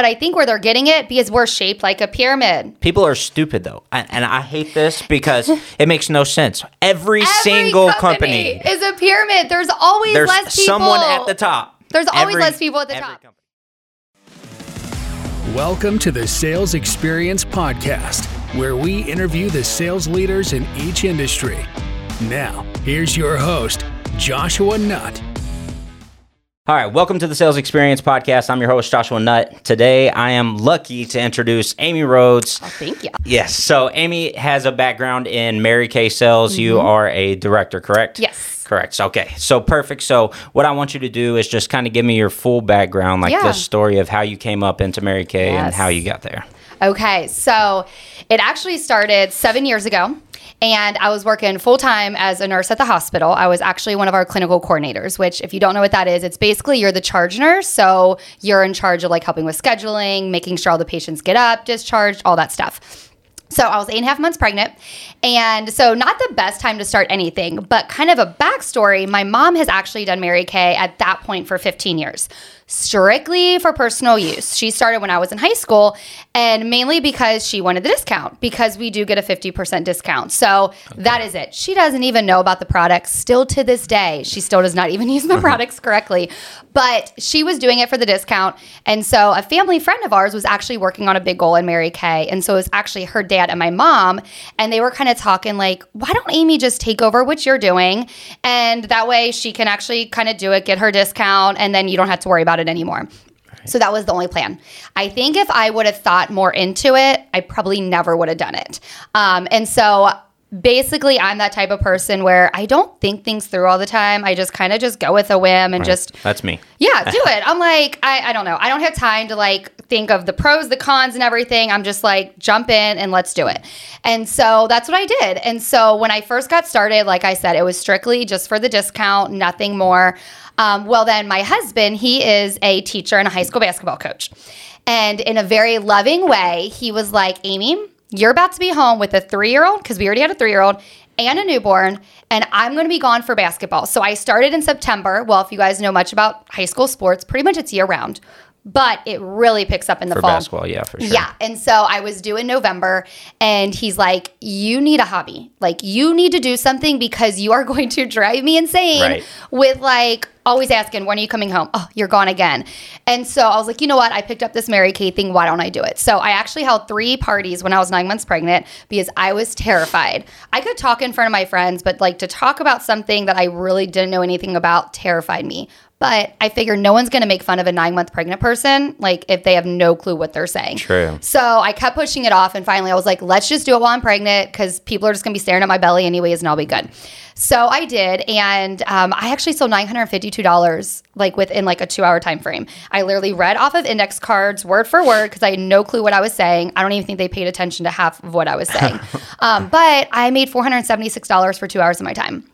But I think where they're getting it because we're shaped like a pyramid. People are stupid though, I, and I hate this because it makes no sense. Every, Every single company, is a pyramid. There's always there's less people. someone at the top. There's always Every- less people at the top. company. Welcome to the Sales Experience Podcast, where we interview the sales leaders in each industry. Now, here's your host, Joshua Nutt. All right, welcome to the Sales Experience Podcast. I'm your host, Joshua Nutt. Today, I am lucky to introduce Amy Rhodes. Oh, thank you. Yes, so Amy has a background in Mary Kay Sales. You are a director, correct? Mm-hmm. Yes. Correct. So, Okay, so perfect. So, what I want you to do is just kind of give me your full background, like Yeah. the story of how you came up into Mary Kay and how you got there. Okay, so it actually started seven years ago, and I was working full time as a nurse at the hospital. I was actually one of our clinical coordinators, which, if you don't know what that is, it's basically you're the charge nurse. So you're in charge of like helping with scheduling, making sure all the patients get up, discharged, all that stuff. So I was eight and a half months pregnant. And so, not the best time to start anything, but kind of a backstory. My mom has actually done Mary Kay at that point for 15 years, strictly for personal use. She started when I was in high school, and mainly because she wanted the discount, because we do get a 50% discount. So, that is it. She doesn't even know about the products still to this day. She still does not even use the uh-huh. products correctly, but she was doing it for the discount. And so, a family friend of ours was actually working on a big goal in Mary Kay. And so, it was actually her dad and my mom. And they were kind of talking like, why don't Amy just take over what you're doing? And that way she can actually kind of do it, get her discount, and then you don't have to worry about it anymore. So that was the only plan. I think if I would have thought more into it, I probably never would have done it. Um, and so basically, I'm that type of person where I don't think things through all the time. I just kind of just go with a whim and just That's me. yeah, do it. I'm like, I, I don't know. I don't have time to like think of the pros, the cons, and everything. I'm just like, jump in and let's do it. And so that's what I did. And so when I first got started, like I said, it was strictly just for the discount, nothing more. Um, well, then my husband, he is a teacher and a high school basketball coach. And in a very loving way, he was like, Amy, you're about to be home with a three year old, because we already had a three year old and a newborn, and I'm going to be gone for basketball. So I started in September. Well, if you guys know much about high school sports, pretty much it's year round, but it really picks up in the For fall. basketball, yeah, for sure. Yeah. And so I was due in November, and he's like, You need a hobby. Like, you need to do something because you are going to drive me insane Right. with like always asking, When are you coming home? Oh, you're gone again. And so I was like, You know what? I picked up this Mary Kay thing. Why don't I do it? So I actually held three parties when I was nine months pregnant because I was terrified. I could talk in front of my friends, but like to talk about something that I really didn't know anything about terrified me. But I figured no one's going to make fun of a nine month pregnant person, like if they have no clue what they're saying. True. So I kept pushing it off, and finally I was like, let's just do it while I'm pregnant because people are just going to be staring at my belly anyways, and I'll be good. So I did, and um, I actually sold nine hundred fifty-two dollars like within like a two-hour time frame. I literally read off of index cards word for word because I had no clue what I was saying. I don't even think they paid attention to half of what I was saying. um, but I made four hundred seventy-six dollars for two hours of my time.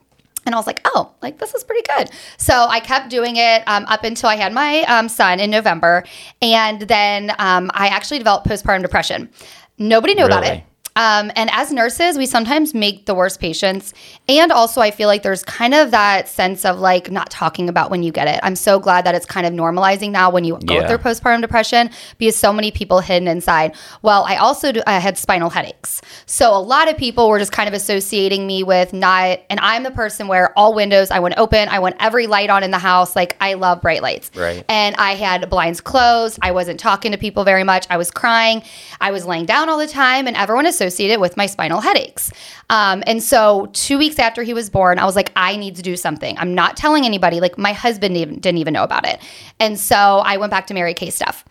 And I was like, oh, like this is pretty good. So I kept doing it um, up until I had my um, son in November. And then um, I actually developed postpartum depression. Nobody knew about it. Um, and as nurses, we sometimes make the worst patients. And also, I feel like there's kind of that sense of like not talking about when you get it. I'm so glad that it's kind of normalizing now when you go Yeah. through postpartum depression because so many people hidden inside. Well, I also do, I had spinal headaches. So a lot of people were just kind of associating me with not, and I'm the person where all windows I want open, I want every light on in the house. Like I love bright lights. Right. And I had blinds closed. I wasn't talking to people very much. I was crying. I was laying down all the time, and everyone associated it with my spinal headaches. Um, and so, two weeks after he was born, I was like, I need to do something. I'm not telling anybody. Like, my husband even, didn't even know about it. And so, I went back to Mary Kay stuff.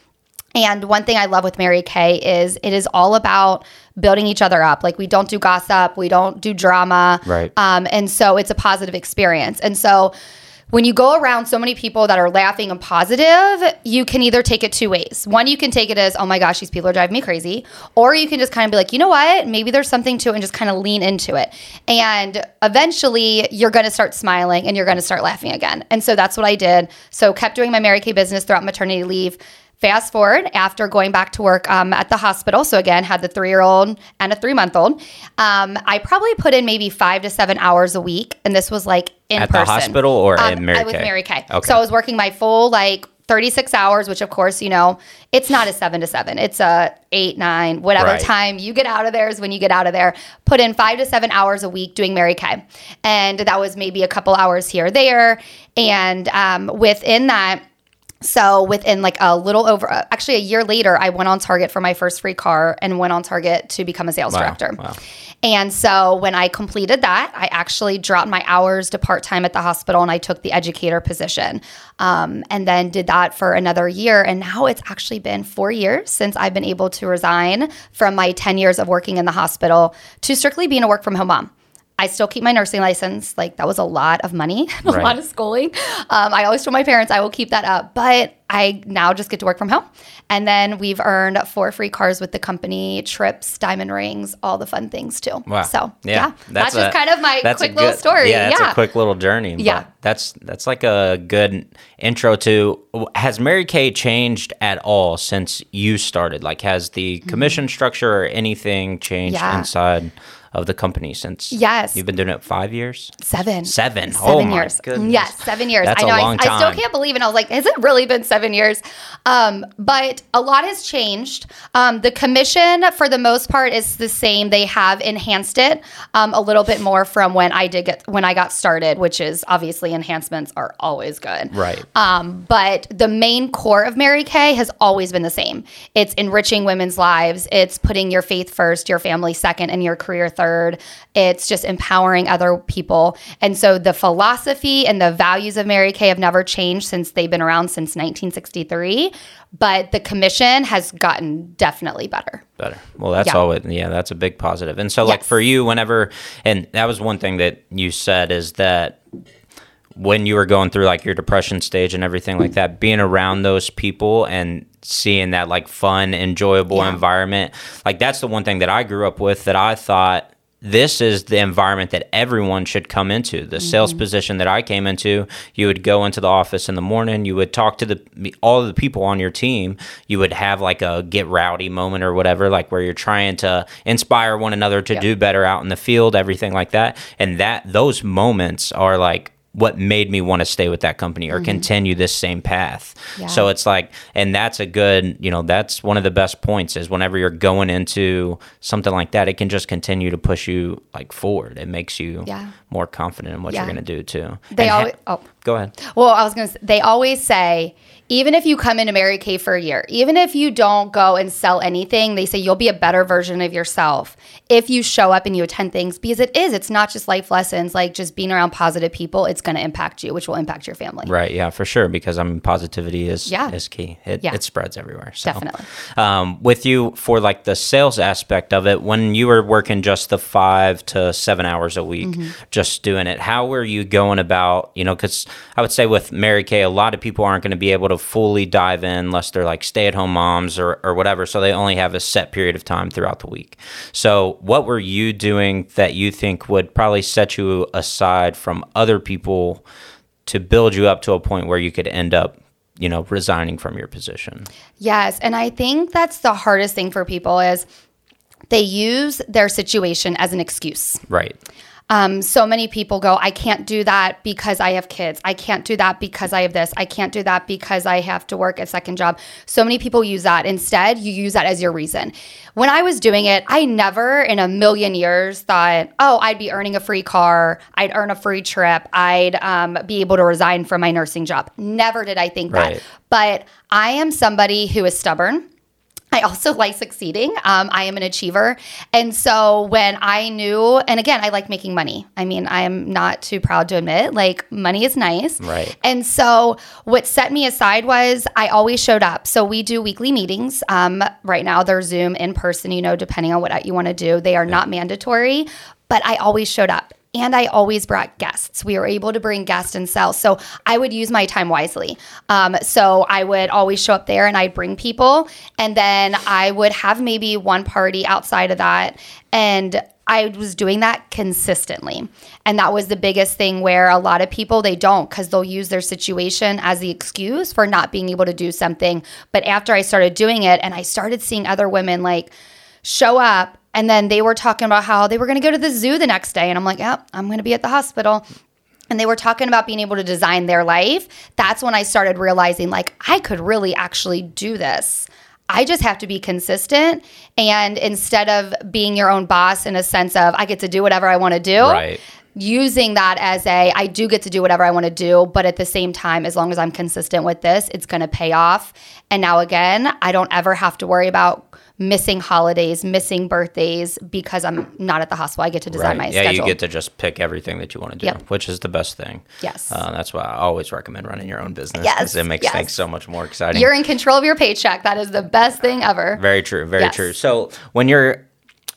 And one thing I love with Mary Kay is it is all about building each other up. Like we don't do gossip, we don't do drama. Right. Um, and so it's a positive experience. And so when you go around so many people that are laughing and positive, you can either take it two ways. One, you can take it as, oh my gosh, these people are driving me crazy. Or you can just kind of be like, you know what? Maybe there's something to it and just kind of lean into it. And eventually you're going to start smiling and you're going to start laughing again. And so that's what I did. So kept doing my Mary Kay business throughout maternity leave. Fast forward after going back to work um, at the hospital. So again, had the three year old and a three month old. Um, I probably put in maybe five to seven hours a week, and this was like in At the hospital or um, in Mary I was Mary Kay. Okay. So I was working my full like 36 hours, which of course, you know, it's not a seven to seven. It's a eight, nine, whatever Right. time you get out of there is when you get out of there. Put in five to seven hours a week doing Mary Kay. And that was maybe a couple hours here or there. And um, within that, so within like a little over, uh, actually a year later, I went on Target for my first free car and went on Target to become a sales Wow, director. wow. And so when I completed that, I actually dropped my hours to part time at the hospital and I took the educator position. Um, and then did that for another year. And now it's actually been four years since I've been able to resign from my 10 years of working in the hospital to strictly being a work from home mom. I still keep my nursing license. Like that was a lot of money, a Right. lot of schooling. Um, I always told my parents I will keep that up, but I now just get to work from home. And then we've earned four free cars with the company, trips, diamond rings, all the fun things too. Wow. So yeah, that's, just a- kind of my that's quick little story. Yeah, Yeah, it's a quick little journey. but Yeah. that's that's like a good intro to. Has Mary Kay changed at all since you started? Like, has the commission structure or anything changed Mm-hmm. Yeah. inside of the company since? Yes. you've been doing it five years. Seven. Seven. Seven Oh years. goodness. Yes, seven years. That's I a know. long I, I still can't believe it. I was like, has it really been seven years? Um, but a lot has changed. Um, the commission, for the most part, is the same. They have enhanced it um, a little bit more from when I did get when I got started, which is obviously enhancements are always good. Right. Um, but the main core of Mary Kay has always been the same. It's enriching women's lives. It's putting your faith first, your family second, and your career third. It's just empowering other people. And so the philosophy and the values of Mary Kay have never changed since they've been around since 1963. But the commission has gotten definitely better. better. Well, that's Yeah. all. It, yeah, that's a big positive. And so, like Yes. for you, whenever, and that was one thing that you said is that when you were going through like your depression stage and everything like that, being around those people and seeing that like fun, enjoyable Yeah. environment, like that's the one thing that I grew up with that I thought. This is the environment that everyone should come into. The sales Mm-hmm. position that I came into, you would go into the office in the morning, you would talk to the all of the people on your team, you would have like a get rowdy moment or whatever, like where you're trying to inspire one another to Yep. do better out in the field, everything like that. And that those moments are like what made me want to stay with that company or continue this same path. Mm-hmm. Yeah. So it's like, and that's a good, you know, that's one of the best points is whenever you're going into something like that, it can just continue to push you like forward. It makes you Yeah. more confident in what Yeah. you're going to do too. They And ha- oh, go ahead. Well, I was going to they always say, even if you come into Mary Kay for a year, even if you don't go and sell anything, they say you'll be a better version of yourself if you show up and you attend things because it is, it's not just life lessons, like just being around positive people, it's going to impact you, which will impact your family. Right. Yeah, for sure. Because I mean, positivity is Yeah. is key. It, Yeah. it spreads everywhere. So. Definitely. Um, with you for like the sales aspect of it, when you were working just the five to seven hours a week, Mm-hmm. just doing it, how were you going about? You know, because I would say with Mary Kay, a lot of people aren't going to be able to fully dive in unless they're like stay at home moms or or whatever. So they only have a set period of time throughout the week. So what were you doing that you think would probably set you aside from other people? to build you up to a point where you could end up, you know, resigning from your position. Yes, and I think that's the hardest thing for people is they use their situation as an excuse. Right. Um, so many people go, I can't do that because I have kids. I can't do that because I have this. I can't do that because I have to work a second job. So many people use that. Instead, you use that as your reason. When I was doing it, I never in a million years thought, oh, I'd be earning a free car. I'd earn a free trip. I'd um, be able to resign from my nursing job. Never did I think Right. that. But I am somebody who is stubborn. I also like succeeding. Um, I am an achiever. And so when I knew, and again, I like making money. I mean, I am not too proud to admit, like, money is nice. Right. And so what set me aside was I always showed up. So we do weekly meetings. Um, right now, they're Zoom in person, you know, depending on what you want to do. They are not mandatory, but I always showed up. And I always brought guests. We were able to bring guests and sell. So I would use my time wisely. Um, so I would always show up there and I'd bring people. And then I would have maybe one party outside of that. And I was doing that consistently. And that was the biggest thing where a lot of people they don't cuz they'll use their situation as the excuse for not being able to do something. But after I started doing it and I started seeing other women like show up and then they were talking about how they were going to go to the zoo the next day and I'm like, "Yep, I'm going to be at the hospital." and they were talking about being able to design their life, that's when I started realizing like I could really actually do this. I just have to be consistent. And instead of being your own boss in a sense of I get to do whatever I want to do, Right. using that as a I do get to do whatever I want to do, but at the same time, as long as I'm consistent with this, it's going to pay off. And now again, I don't ever have to worry about missing holidays, missing birthdays because I'm not at the hospital. I get to design my yeah, schedule. you get to just pick everything that you want to do, Yep. which is the best thing. Yes. Uh, that's why I always recommend running your own business. 'cause Yes, It makes yes. things so much more exciting. You're in control of your paycheck. That is the best thing ever. Very true. Very Yes. true. So when you're,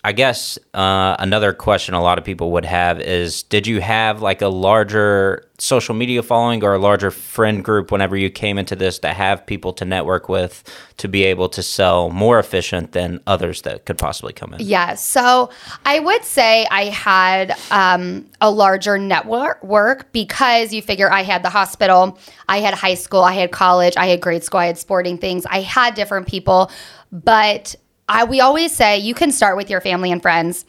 I guess uh, another question a lot of people would have is, did you have like a larger social media following or a larger friend group whenever you came into this to have people to network with to be able to sell more efficient than others that could possibly come in? Yeah. So I would say I had um, a larger network because you figure I had the hospital, I had high school, I had college, I had grade school, I had sporting things. I had different people, but I we always say you can start with your family and friends.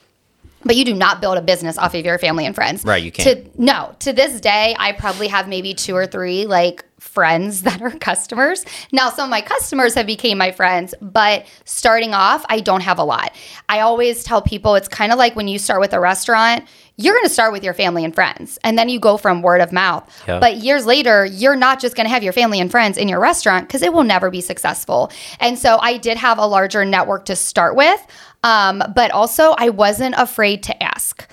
But you do not build a business off of your family and friends. Right, you can't. To, no, to this day, I probably have maybe two or three like friends that are customers. Now, some of my customers have became my friends, but starting off, I don't have a lot. I always tell people it's kind of like when you start with a restaurant, you're going to start with your family and friends, and then you go from word of mouth. Yeah. But years later, you're not just going to have your family and friends in your restaurant because it will never be successful. And so I did have a larger network to start with, um, but also I wasn't afraid to ask.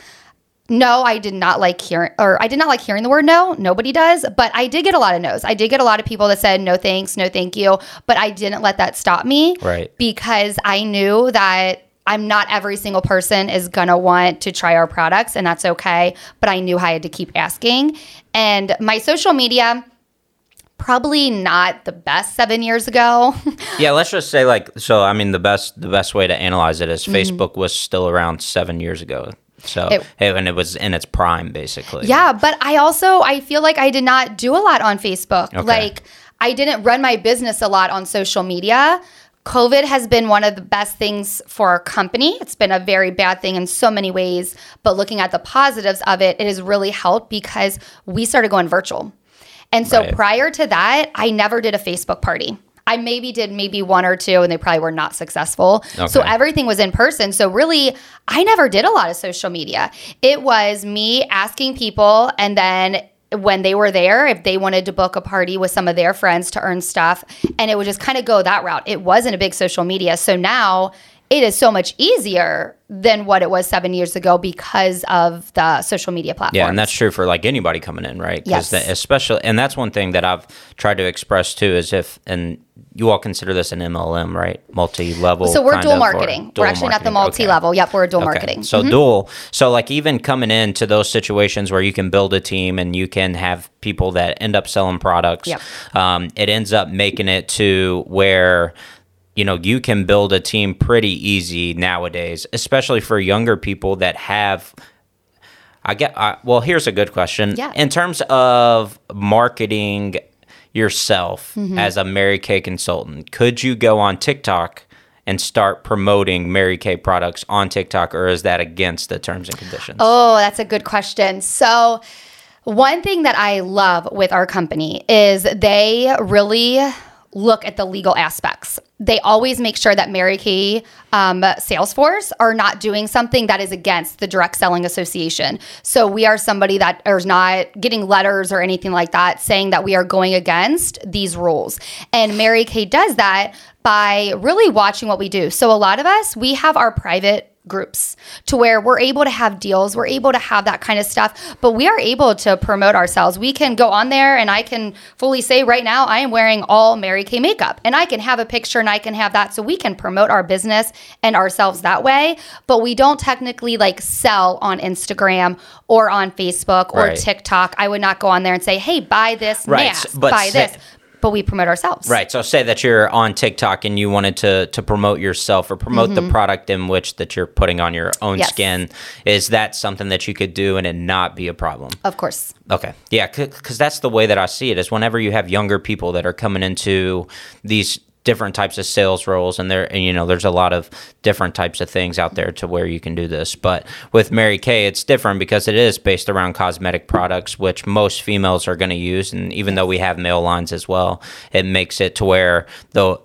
No, I did not like hearing, or I did not like hearing the word no. Nobody does, but I did get a lot of no's. I did get a lot of people that said no thanks, no thank you, but I didn't let that stop me. Right. Because I knew that I'm not every single person is gonna want to try our products, and that's okay. But I knew I had to keep asking. And my social media, probably not the best seven years ago. Yeah, let's just say like so. I mean, the best the best way to analyze it is Mm-hmm. Facebook was still around seven years ago. So It- and it was in its prime basically. Yeah, but I also I feel like I did not do a lot on Facebook. Okay. Like I didn't run my business a lot on social media. COVID has been one of the best things for our company. It's been a very bad thing in so many ways, but looking at the positives of it, it has really helped because we started going virtual. And so Right. prior to that, I never did a Facebook party. I maybe did maybe one or two and they probably were not successful. So everything was in person. So really, I never did a lot of social media. It was me asking people and then when they were there, if they wanted to book a party with some of their friends to earn stuff, and it would just kind of go that route. It wasn't a big social media. So now it is so much easier than what it was seven years ago because of the social media platform. Yeah, and that's true for like anybody coming in, right? Yes. the- especially, and that's one thing that I've tried to express too is if, and you all consider this an MLM, right? Multi-level. So we're dual marketing. We're dual actually not the multi-level. Yep, we're dual Okay. marketing. So dual. So like even coming into those situations where you can build a team and you can have people that end up selling products. Yep. Um, it ends up making it to where you know you can build a team pretty easy nowadays, especially for younger people that have. I get. Uh, well, here's a good question. Yeah. In terms of marketing yourself Mm-hmm. as a Mary Kay consultant, could you go on TikTok and start promoting Mary Kay products on TikTok, or is that against the terms and conditions? Oh, that's a good question. So, one thing that I love with our company is they really look at the legal aspects. They always make sure that Mary Kay um, Salesforce are not doing something that is against the Direct Selling Association. So we are somebody that is not getting letters or anything like that saying that we are going against these rules. And Mary Kay does that by really watching what we do. So a lot of us, we have our private groups to where we're able to have deals, we're able to have that kind of stuff, but we are able to promote ourselves. We can go on there and I can fully say right now I am wearing all Mary Kay makeup and I can have a picture and I can have that so we can promote our business and ourselves that way, but we don't technically like sell on Instagram or on Facebook or Right. TikTok. I would not go on there and say, "Hey, buy this Right, mask, but buy say- this." But we promote ourselves. Right. So say that you're on TikTok and you wanted to to promote yourself or promote the product in which that you're putting on your own Mm-hmm. Yes. skin. Is that something that you could do and it not be a problem? Of course. Okay. Yeah, because that's the way that I see it. Is whenever you have younger people that are coming into these different types of sales roles and there and you know there's a lot of different types of things out there to where you can do this. But with mary kay it's different because it is based around cosmetic products which most females are going to use and even though we have male lines as well it makes it to where though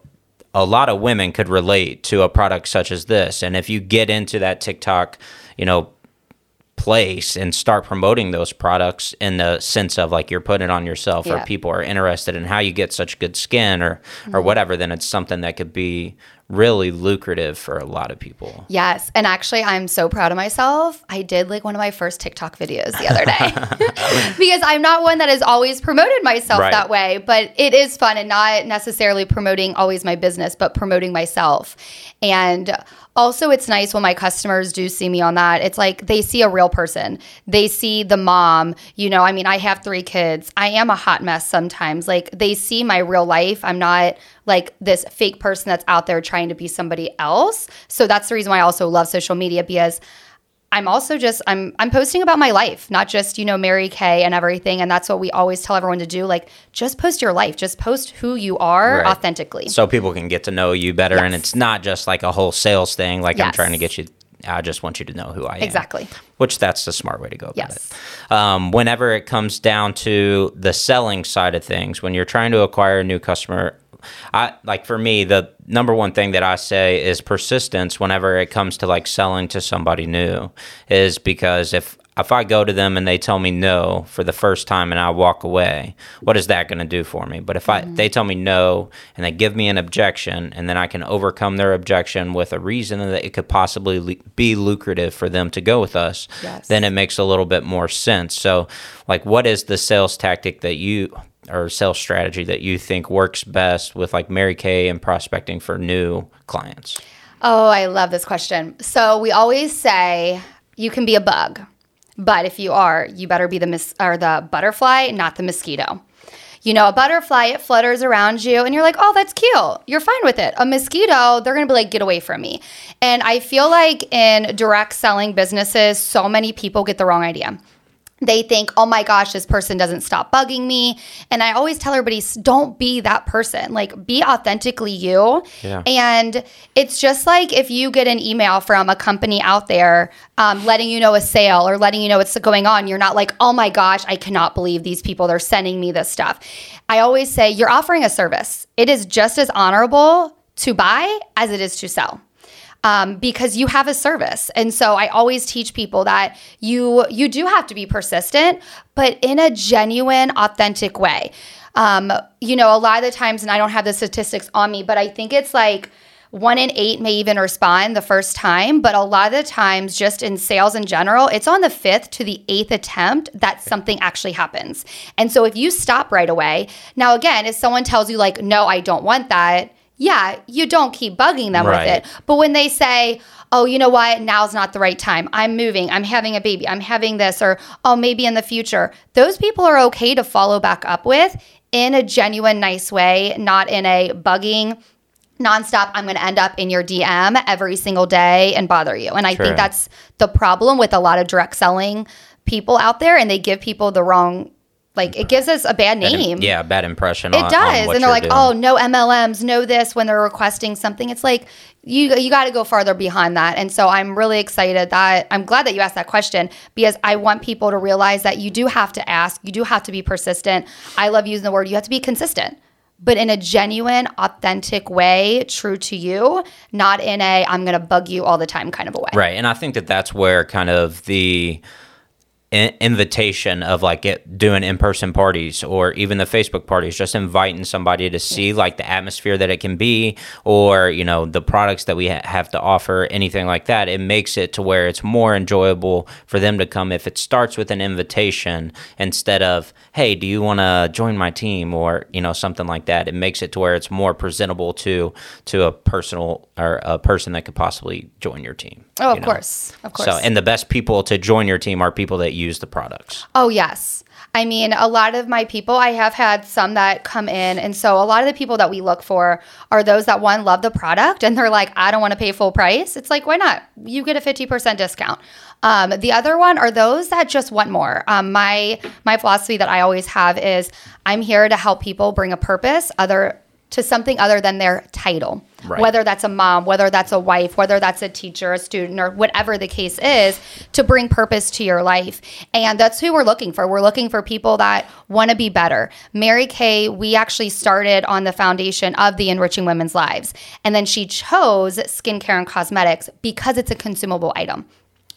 a lot of women could relate to a product such as this. And if you get into that tiktok you know place and start promoting those products in the sense of like you're putting it on yourself Yeah. or people are interested in how you get such good skin or or mm-hmm. whatever then it's something that could be really lucrative for a lot of people Yes. And actually, I'm so proud of myself. I did like one of my first TikTok videos the other day because I'm not one that has always promoted myself Right. that way, but it is fun and not necessarily promoting always my business, but promoting myself. And also, it's nice when my customers do see me on that. It's like they see a real person. They see the mom. You know, I mean, I have three kids. I am a hot mess sometimes. Like they see my real life. I'm not like this fake person that's out there trying to be somebody else. So that's the reason why I also love social media because I'm also just I'm I'm posting about my life, not just, you know, Mary Kay and everything. And that's what we always tell everyone to do. Like just post your life. Just post who you are Right. authentically. so people can get to know you better and it's not just like a whole sales thing like i'm trying to get you i just want you to know who i am Exactly. which that's the smart way to go about Yes. it um, whenever it comes down to the selling side of things when you're trying to acquire a new customer i like for me the number one thing that i say is persistence whenever it comes to like selling to somebody new is because if if I go to them and they tell me no for the first time and I walk away, what is that going to do for me? But if I mm-hmm. they tell me no and they give me an objection and then I can overcome their objection with a reason that it could possibly le- be lucrative for them to go with us, Yes. then it makes a little bit more sense. So, like, what is the sales tactic that you or sales strategy that you think works best with like Mary Kay and prospecting for new clients? Oh, I love this question. So we always say you can be a bug, but if you are, you better be the mis- or the butterfly, not the mosquito. You know, a butterfly, it flutters around you and you're like, oh, that's cute. You're fine with it. A mosquito, they're going to be like, get away from me. And I feel like in direct selling businesses, so many people get the wrong idea they think, oh my gosh, this person doesn't stop bugging me. And I always tell everybody, don't be that person. Like, be authentically you. Yeah. And it's just like if you get an email from a company out there um, letting you know a sale or letting you know what's going on, you're not like, oh my gosh, I cannot believe these people, they're sending me this stuff. I always say, you're offering a service. It is just as honorable to buy as it is to sell um, because you have a service. And so I always teach people that you you do have to be persistent, but in a genuine, authentic way. Um, you know, a lot of the times, and I don't have the statistics on me, but I think it's like one in eight may even respond the first time, but a lot of the times, just in sales in general, it's on the fifth to the eighth attempt that something actually happens. And so if you stop right away, now again, if someone tells you, like, no, I don't want that, yeah, you don't keep bugging them Right. with it. But when they say, oh, you know what, now's not the right time, I'm moving, I'm having a baby, I'm having this, or oh, maybe in the future, those people are okay to follow back up with in a genuine, nice way, not in a bugging, nonstop, I'm going to end up in your DM every single day and bother you. And I think that's the problem with a lot of direct selling people out there, and they give people the wrong. Like it gives us a bad name. Yeah, bad impression. It on, on does, what and they're like, doing. "Oh, no MLMs, no this." When they're requesting something, it's like you you got to go farther behind that. And so I'm really excited that I'm glad that you asked that question because I want people to realize that you do have to ask, you do have to be persistent. I love using the word you have to be consistent, but in a genuine, authentic way, true to you, not in a I'm going to bug you all the time kind of a way. Right. And I think that that's where kind of the in- invitation of like it, doing in-person parties or even the Facebook parties, just inviting somebody to see like the atmosphere that it can be or, you know, the products that we ha- have to offer, anything like that. It makes it to where it's more enjoyable for them to come if it starts with an invitation instead of, hey, do you want to join my team or, you know, something like that. It makes it to where it's more presentable to to a personal or a person that could possibly join your team. Oh, you of know? course. Of course. So, and the best people to join your team are people that use the products. Oh, yes. I mean, a lot of my people, I have had some that come in. And so a lot of the people that we look for are those that one love the product and they're like, I don't want to pay full price. It's like, why not? You get a 50% discount. Um, the other one are those that just want more. Um, my my philosophy that I always have is I'm here to help people bring a purpose other to something other than their title. Right. Whether that's a mom, whether that's a wife, whether that's a teacher, a student, or whatever the case is, to bring purpose to your life. And that's who we're looking for. We're looking for people that want to be better. Mary Kay, we actually started on the foundation of the enriching women's lives. And then she chose skincare and cosmetics because it's a consumable item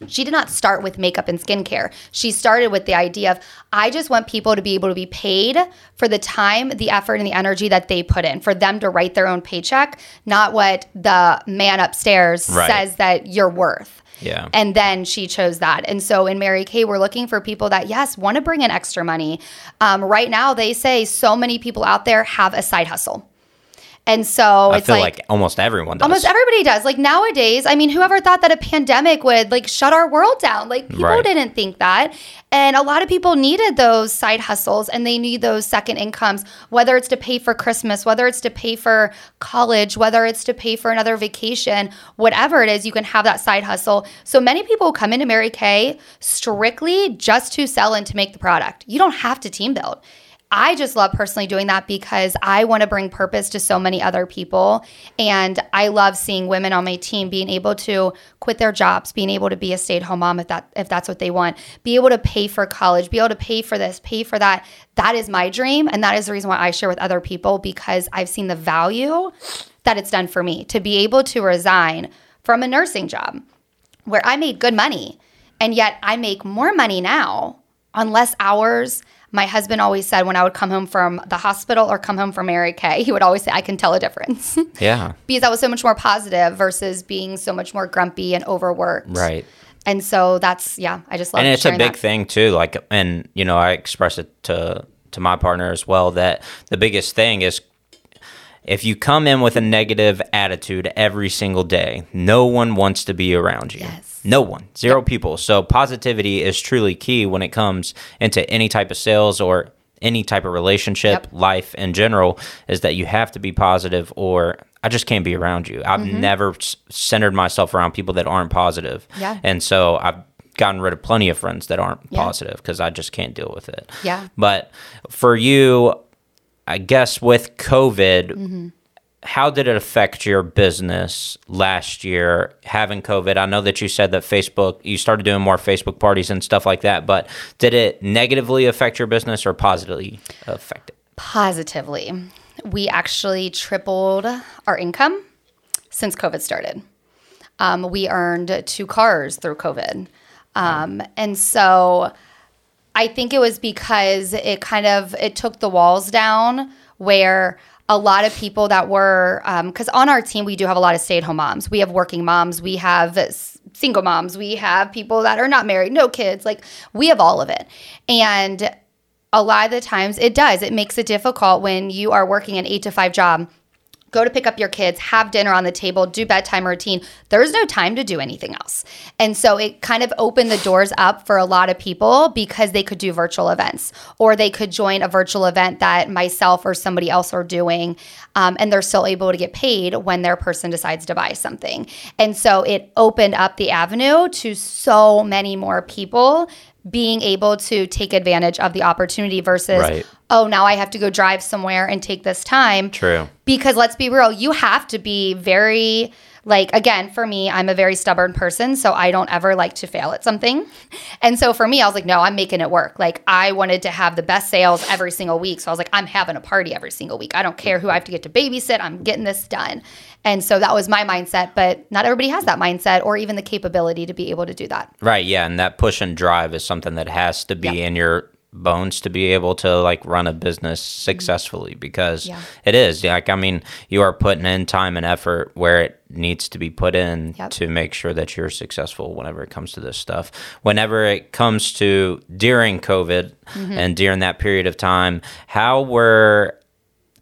she did not start with makeup and skincare. She started with the idea of, I just want people to be able to be paid for the time, the effort, and the energy that they put in, for them to write their own paycheck, not what the man upstairs Right. says that you're worth. Yeah. And then she chose that. And so in Mary Kay, we're looking for people that, yes, want to bring in extra money. Um, right now, they say so many people out there have a side hustle. And so I it's feel like, almost everyone does. Almost everybody does. Like nowadays, I mean, whoever thought that a pandemic would like shut our world down? Like people Right. didn't think that. And a lot of people needed those side hustles and they need those second incomes, whether it's to pay for Christmas, whether it's to pay for college, whether it's to pay for another vacation, whatever it is, you can have that side hustle. So many people come into Mary Kay strictly just to sell and to make the product. You don't have to team build. I just love personally doing that because I want to bring purpose to so many other people. And I love seeing women on my team being able to quit their jobs, being able to be a stay at home mom if that if that's what they want, be able to pay for college, be able to pay for this, pay for that. That is my dream. And that is the reason why I share with other people because I've seen the value that it's done for me to be able to resign from a nursing job where I made good money and yet I make more money now on less hours. My husband always said when I would come home from the hospital or come home from Mary Kay, he would always say, I can tell a difference. yeah. because I was so much more positive versus being so much more grumpy and overworked. Right. And so that's, yeah, I just love and it's a big that. thing too like and you know i express it to to my partner as well that the biggest thing is if you come in with a negative attitude every single day no one wants to be around you Yes. No one zero people so positivity is truly key when it comes into any type of sales or any type of relationship Yep. life in general is that you have to be positive or i just can't be around you i've Mm-hmm. never s- centered myself around people that aren't positive Yeah. and so I've gotten rid of plenty of friends that aren't Yeah. positive because I just can't deal with it. Yeah. But for you, I guess with COVID, Mm-hmm. How did it affect your business last year having COVID? I know that you said that Facebook, you started doing more Facebook parties and stuff like that, but did it negatively affect your business or positively affect it? Positively. We actually tripled our income since COVID started. Um, we earned two cars through COVID. Um, and so I think it was because it kind of it took the walls down where a lot of people that were um, because on our team we do have a lot of stay-at-home moms. We have working moms. We have s- single moms. We have people that are not married no kids. Like we have all of it. And a lot of the times it does. It makes it difficult when you are working an eight to five job go to pick up your kids, have dinner on the table, do bedtime routine. There's no time to do anything else. And so it kind of opened the doors up for a lot of people because they could do virtual events or they could join a virtual event that myself or somebody else are doing. Um, and they're still able to get paid when their person decides to buy something. And so it opened up the avenue to so many more people being able to take advantage of the opportunity versus, Right. oh, now I have to go drive somewhere and take this time True. because let's be real, you have to be very like again for me i'm a very stubborn person so i don't ever like to fail at something. And so for me i was like no i'm making it work. Like i wanted to have the best sales every single week so i was like i'm having a party every single week. I don't care who i have to get to babysit. I'm getting this done. And so that was my mindset but not everybody has that mindset or even the capability to be able to do that. Right, yeah, and that push and drive is something that has to be Yeah. in your bones to be able to like run a business mm-hmm. successfully because Yeah. it is like I mean you are putting in time and effort where it needs to be put in Yep. to make sure that you're successful whenever it comes to this stuff. Whenever it comes to during COVID mm-hmm. and during that period of time, how were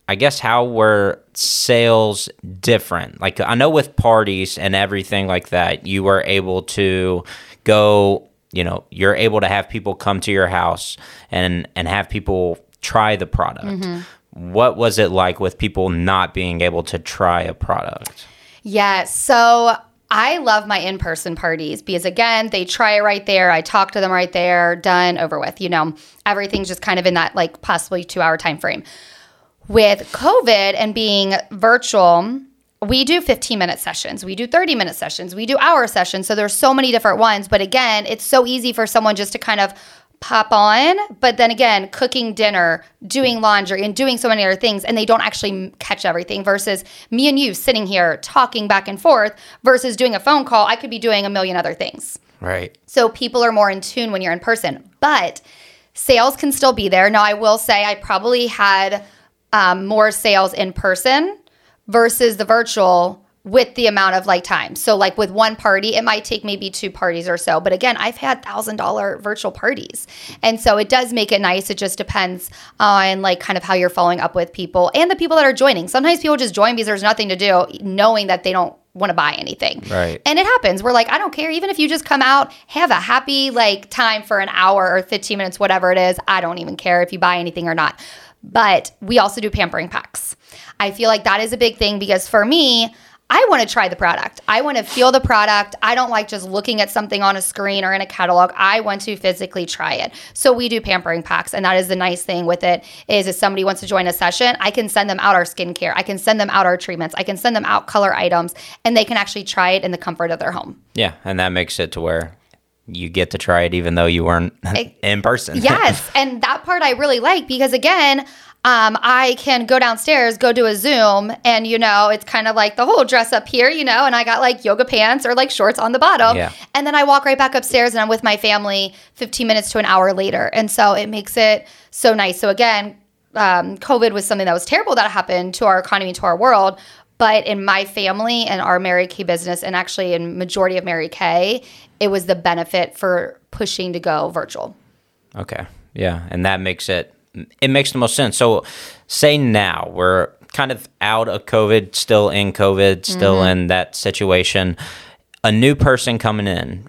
I guess how were sales different? Like I know with parties and everything like that, you were able to go, you know, you're able to have people come to your house and and have people try the product. Mm-hmm. What was it like with people not being able to try a product? Yeah. So I love my in person parties because, again, they try it right there. I talk to them right there, done, over with. You know, everything's just kind of in that like possibly two hour time frame. with COVID and being virtual, we do 15 minute sessions, we do 30 minute sessions, we do hour sessions. So there's so many different ones. But again, it's so easy for someone just to kind of pop on, but then again, cooking dinner, doing laundry, and doing so many other things, and they don't actually catch everything. Versus me and you sitting here talking back and forth, versus doing a phone call, I could be doing a million other things. Right. So people are more in tune when you're in person, but sales can still be there. Now, I will say I probably had um, more sales in person versus the virtual with the amount of like time. So like with one party, it might take maybe two parties or so. But again, I've had thousand dollar virtual parties. And so it does make it nice. It just depends on like kind of how you're following up with people and the people that are joining. Sometimes people just join because there's nothing to do, knowing that they don't want to buy anything. Right. And it happens. We're like, I don't care. Even if you just come out, have a happy like time for an hour or 15 minutes, whatever it is. I don't even care if you buy anything or not. But we also do pampering packs. I feel like that is a big thing because for me, I want to try the product. I want to feel the product. I don't like just looking at something on a screen or in a catalog. I want to physically try it. So we do pampering packs, and that is the nice thing with it is if somebody wants to join a session, I can send them out our skincare. I can send them out our treatments. I can send them out color items, and they can actually try it in the comfort of their home. Yeah, and that makes it to where you get to try it even though you weren't in person. yes, and that part I really like because again, um, I can go downstairs, go do a Zoom, and you know, it's kind of like the whole dress up here, you know, and I got like yoga pants or like shorts on the bottom. Yeah. And then I walk right back upstairs and I'm with my family 15 minutes to an hour later. And so it makes it so nice. So again, um, COVID was something that was terrible that happened to our economy, to our world. But in my family and our Mary Kay business, and actually in majority of Mary Kay, it was the benefit for pushing to go virtual. Okay. Yeah, and that makes it it makes the most sense. So, say now we're kind of out of COVID, still in COVID, still Mm-hmm. in that situation. A new person coming in.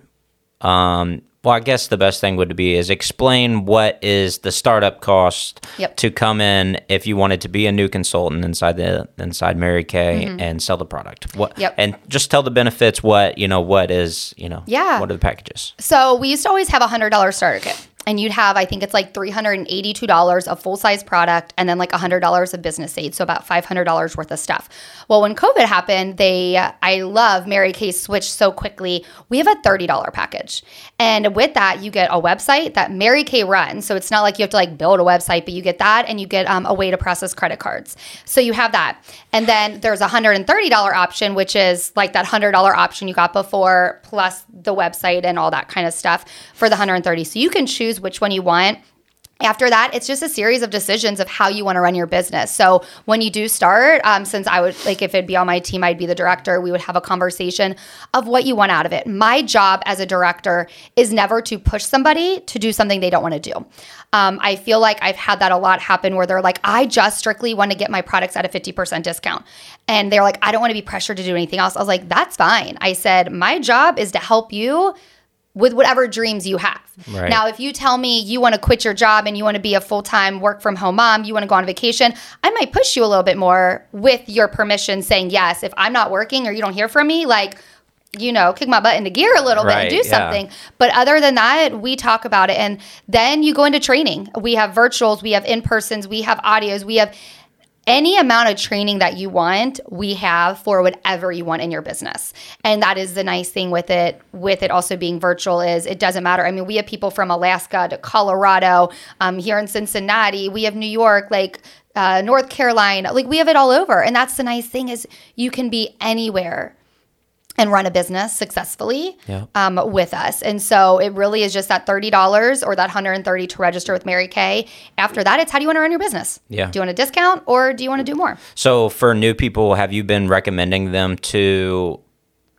Um, well, I guess the best thing would be is explain what is the startup cost Yep. to come in if you wanted to be a new consultant inside the inside Mary Kay and sell the product. What Mm-hmm. Yep. and just tell the benefits. What you know, what is you know, Yeah. what are the packages? So we used to always have a hundred dollar starter kit. And you'd have, I think it's like three hundred and eighty-two dollars of full-size product, and then like hundred dollars of business aid, so about five hundred dollars worth of stuff. Well, when COVID happened, they, I love Mary Kay switched so quickly. We have a thirty dollar package, and with that, you get a website that Mary Kay runs. So it's not like you have to like build a website, but you get that, and you get um, a way to process credit cards. So you have that, and then there's a hundred and thirty dollar option, which is like that hundred dollar option you got before, plus the website and all that kind of stuff for the hundred and thirty. So you can choose which one you want. After that, it's just a series of decisions of how you want to run your business. So when you do start, um, since I would like if it'd be on my team, I'd be the director. We would have a conversation of what you want out of it. My job as a director is never to push somebody to do something they don't want to do. Um, I feel like I've had that a lot happen where they're like, I just strictly want to get my products at a 50% discount. And they're like, I don't want to be pressured to do anything else. I was like, that's fine. I said, my job is to help you with whatever dreams you have. Right. Now, if you tell me you want to quit your job and you want to be a full time work from home mom, you want to go on vacation, I might push you a little bit more with your permission saying yes. If I'm not working or you don't hear from me, like, you know, kick my butt into gear a little bit and do yeah. something. But other than that, we talk about it. And then you go into training. We have virtuals, we have in persons, we have audios, we have any amount of training that you want we have for whatever you want in your business. And that is the nice thing with it with it also being virtual is it doesn't matter. I mean we have people from alaska to colorado um, here in cincinnati. We have new york like uh, north carolina. Like we have it all over. And that's the nice thing is you can be anywhere and run a business successfully Yeah. um, with us. And so it really is just that $30 or that 130 to register with Mary Kay. After that, it's how do you want to run your business? Yeah. Do you want a discount or do you want to do more? So for new people, have you been recommending them to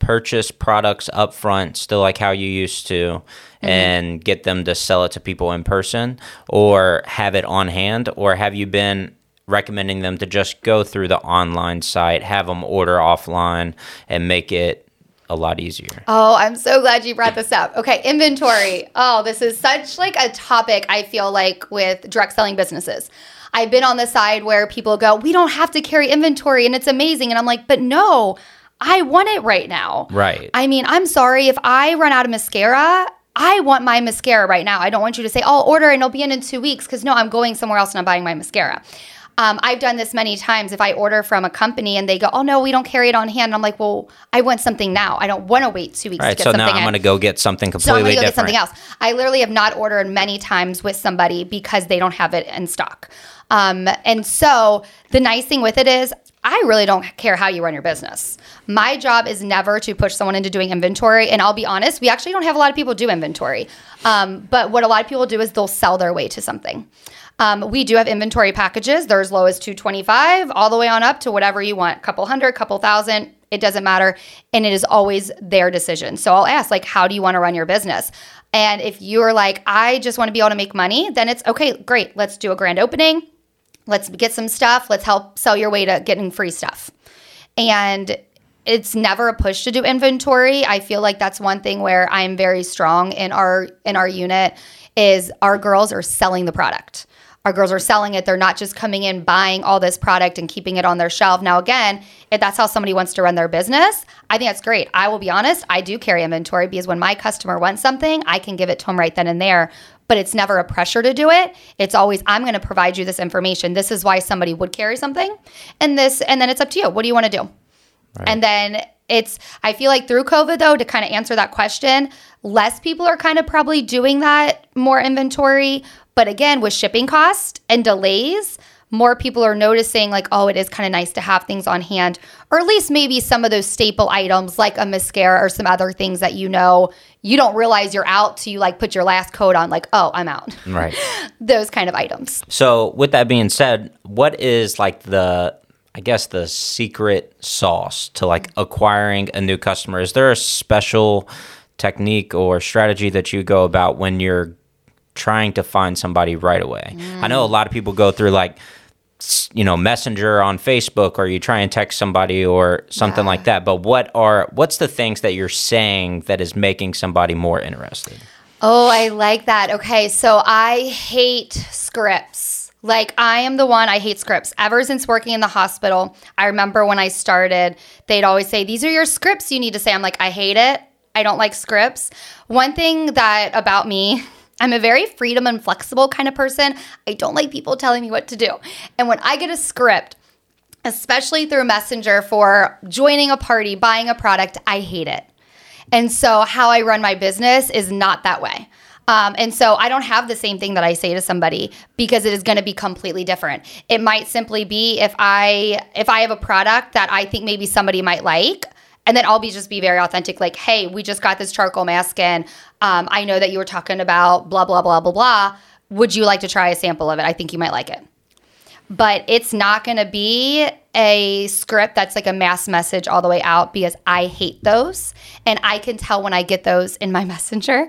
purchase products up front, still like how you used to, and get them to sell it to people in person, or have it on hand, or have you been recommending them to just go through the online site, have them order offline, and make it a lot easier? Oh, I'm so glad you brought this up. Okay, inventory. Oh, this is such like a topic I feel like with direct selling businesses. I've been on the side where people go, "We don't have to carry inventory and it's amazing." And I'm like, "But no, I want it right now." Right. I mean, I'm sorry if I run out of mascara, I want my mascara right now. I don't want you to say, "Oh, order and it'll be in in 2 weeks" cuz no, I'm going somewhere else and I'm buying my mascara. Um, I've done this many times. If I order from a company and they go, "Oh no, we don't carry it on hand," I'm like, "Well, I want something now. I don't want to wait two weeks All to right, get so something." now I'm going to go get something completely So I'm go different. get something else. I literally have not ordered many times with somebody because they don't have it in stock. Um, and so the nice thing with it is, I really don't care how you run your business. My job is never to push someone into doing inventory. And I'll be honest, we actually don't have a lot of people do inventory. Um, but what a lot of people do is they'll sell their way to something. Um, we do have inventory packages. They're as low as 225 all the way on up to whatever you want. Couple hundred, couple thousand, it doesn't matter. And it is always their decision. So I'll ask, like, how do you want to run your business? And if you're like, I just want to be able to make money, then it's okay, great. Let's do a grand opening. Let's get some stuff. Let's help sell your way to getting free stuff. And it's never a push to do inventory. I feel like that's one thing where I'm very strong in our in our unit is our girls are selling the product. Our girls are selling it. They're not just coming in buying all this product and keeping it on their shelf. Now again, if that's how somebody wants to run their business, I think that's great. I will be honest, I do carry inventory because when my customer wants something, I can give it to them right then and there. But it's never a pressure to do it. It's always I'm going to provide you this information. This is why somebody would carry something. And this and then it's up to you. What do you want to do? And then it's, I feel like through COVID, though, to kind of answer that question, less people are kind of probably doing that more inventory. But again, with shipping cost and delays, more people are noticing, like, oh, it is kind of nice to have things on hand, or at least maybe some of those staple items like a mascara or some other things that you know you don't realize you're out till you like put your last coat on, like, oh, I'm out. Right. those kind of items. So, with that being said, what is like the I guess the secret sauce to like acquiring a new customer? Is there a special technique or strategy that you go about when you're trying to find somebody right away? I know a mm. lot of people go through like you know messenger on facebook or you try and text somebody or something like that but what are what's the things that you're saying that is making somebody more interested Oh, I like that. Okay, so I hate scripts. Like, I am the one, I hate scripts. Ever since working in the hospital, I remember when I started, they'd always say, These are your scripts you need to say. I'm like, I hate it. I don't like scripts. One thing that about me, I'm a very freedom and flexible kind of person. I don't like people telling me what to do. And when I get a script, especially through Messenger for joining a party, buying a product, I hate it. And so, how I run my business is not that way. Um, and so, I don't have the same thing that I say to somebody because it is going to be completely different. It might simply be if I if I have a product that I think maybe somebody might like, and then I'll be just be very authentic, like, "Hey, we just got this charcoal mask, and um, I know that you were talking about blah blah blah blah blah. Would you like to try a sample of it? I think you might like it." but it's not going to be a script that's like a mass message all the way out because I hate those and I can tell when I get those in my messenger.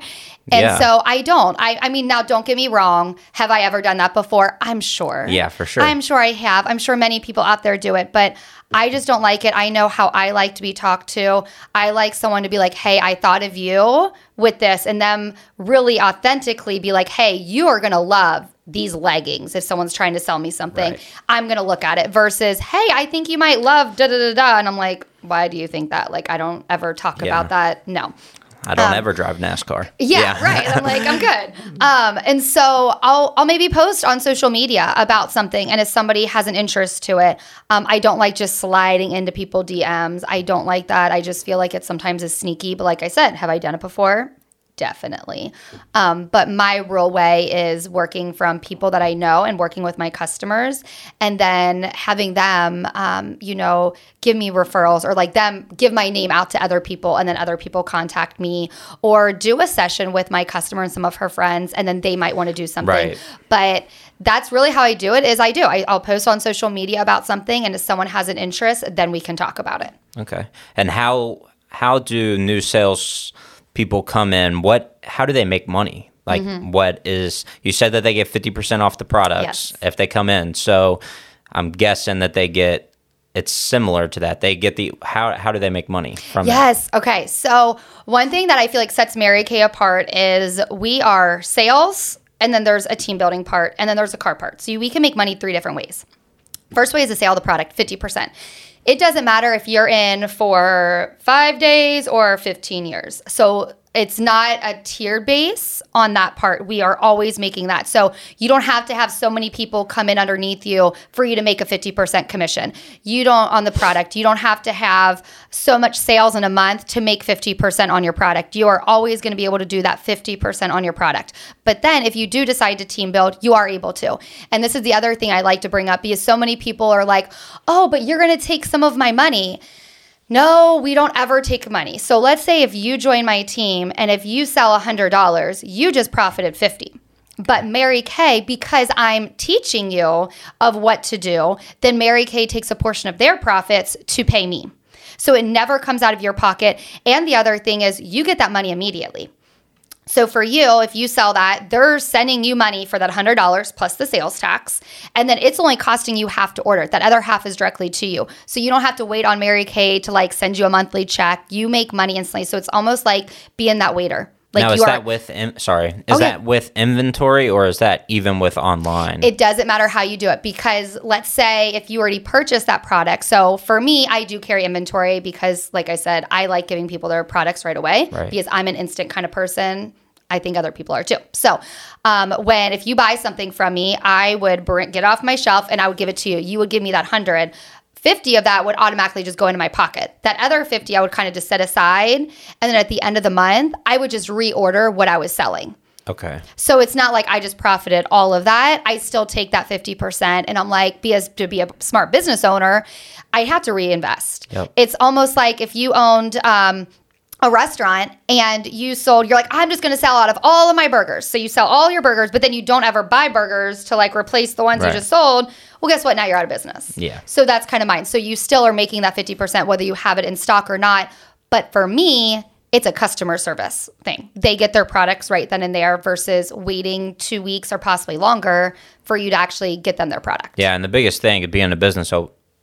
And Yeah. so I don't. I I mean now don't get me wrong, have I ever done that before? I'm sure. Yeah, for sure. I'm sure I have. I'm sure many people out there do it, but I just don't like it. I know how I like to be talked to. I like someone to be like, "Hey, I thought of you with this." And them really authentically be like, "Hey, you are going to love these leggings if someone's trying to sell me something. Right. I'm going to look at it versus, "Hey, I think you might love da da da da." And I'm like, "Why do you think that?" Like I don't ever talk Yeah. about that. No. I don't Um, ever drive nascar Yeah, right. I'm like, I'm good. Um, and so I'll I'll maybe post on social media about something, and if somebody has an interest to it, um, I don't like just sliding into people DMs. I don't like that. I just feel like it sometimes is sneaky. But like I said, have I done it before? Definitely. Um, but my real way is working from people that I know and working with my customers, and then having them, um, you know, give me referrals or like them give my name out to other people, and then other people contact me or do a session with my customer and some of her friends, and then they might want to do something. Right. But that's really how I do it. Is I do. I, I'll post on social media about something, and if someone has an interest, then we can talk about it. Okay. And how how do new sales people come in? What how do they make money? Like mm-hmm. what is you said that they get 50% off the products Yes. if they come in. So I'm guessing that they get it's similar to that. They get the how how do they make money from that? Yes. Okay. So one thing that I feel like sets Mary Kay apart is we are sales, and then there's a team building part, and then there's a car part. So we can make money three different ways. First way is to sell the product, 50%. It doesn't matter if you're in for five days or 15 years. So it's not a tiered base on that part. We are always making that. So you don't have to have so many people come in underneath you for you to make a 50% commission. You don't on the product. You don't have to have so much sales in a month to make 50% on your product. You are always going to be able to do that 50% on your product. But then if you do decide to team build, you are able to. And this is the other thing I like to bring up because so many people are like, "Oh, but you're going to take some of my money." No, we don't ever take money. So let's say if you join my team and if you sell $100, you just profited 50. But Mary Kay, because I'm teaching you of what to do, then Mary Kay takes a portion of their profits to pay me. So it never comes out of your pocket. And the other thing is you get that money immediately. So for you, if you sell that, they're sending you money for that $100 plus the sales tax. And then it's only costing you half to order. That other half is directly to you. So you don't have to wait on Mary Kay to like send you a monthly check. You make money instantly. So it's almost like being that waiter. Like now, you is are, that with in, sorry? Is yeah. that with inventory or is that even with online? it doesn't matter how you do it because let's say if you already purchased that product. So for me, I do carry inventory because, like I said, I like giving people their products right away Right. because I'm an instant kind of person. I think other people are too. So, um, when if you buy something from me, I would bring get off my shelf and I would give it to you. You would give me that hundred. 50 of that would automatically just go into my pocket. That other 50 I would kind of just set aside. And then at the end of the month, I would just reorder what I was selling. okay. So it's not like I just profited all of that. I still take that 50% and I'm like, be as to be a smart business owner, I have to reinvest. Yep. It's almost like if you owned um, a restaurant and you sold, you're like, I'm just gonna sell out of all of my burgers. So you sell all your burgers, but then you don't ever buy burgers to like replace the ones Right. you just sold. Well, guess what? Now you're out of business. Yeah. So that's kind of mine. So you still are making that 50% whether you have it in stock or not. But for me, it's a customer service thing. They get their products right then and there versus waiting two weeks or possibly longer for you to actually get them their product. Yeah, and the biggest thing being a business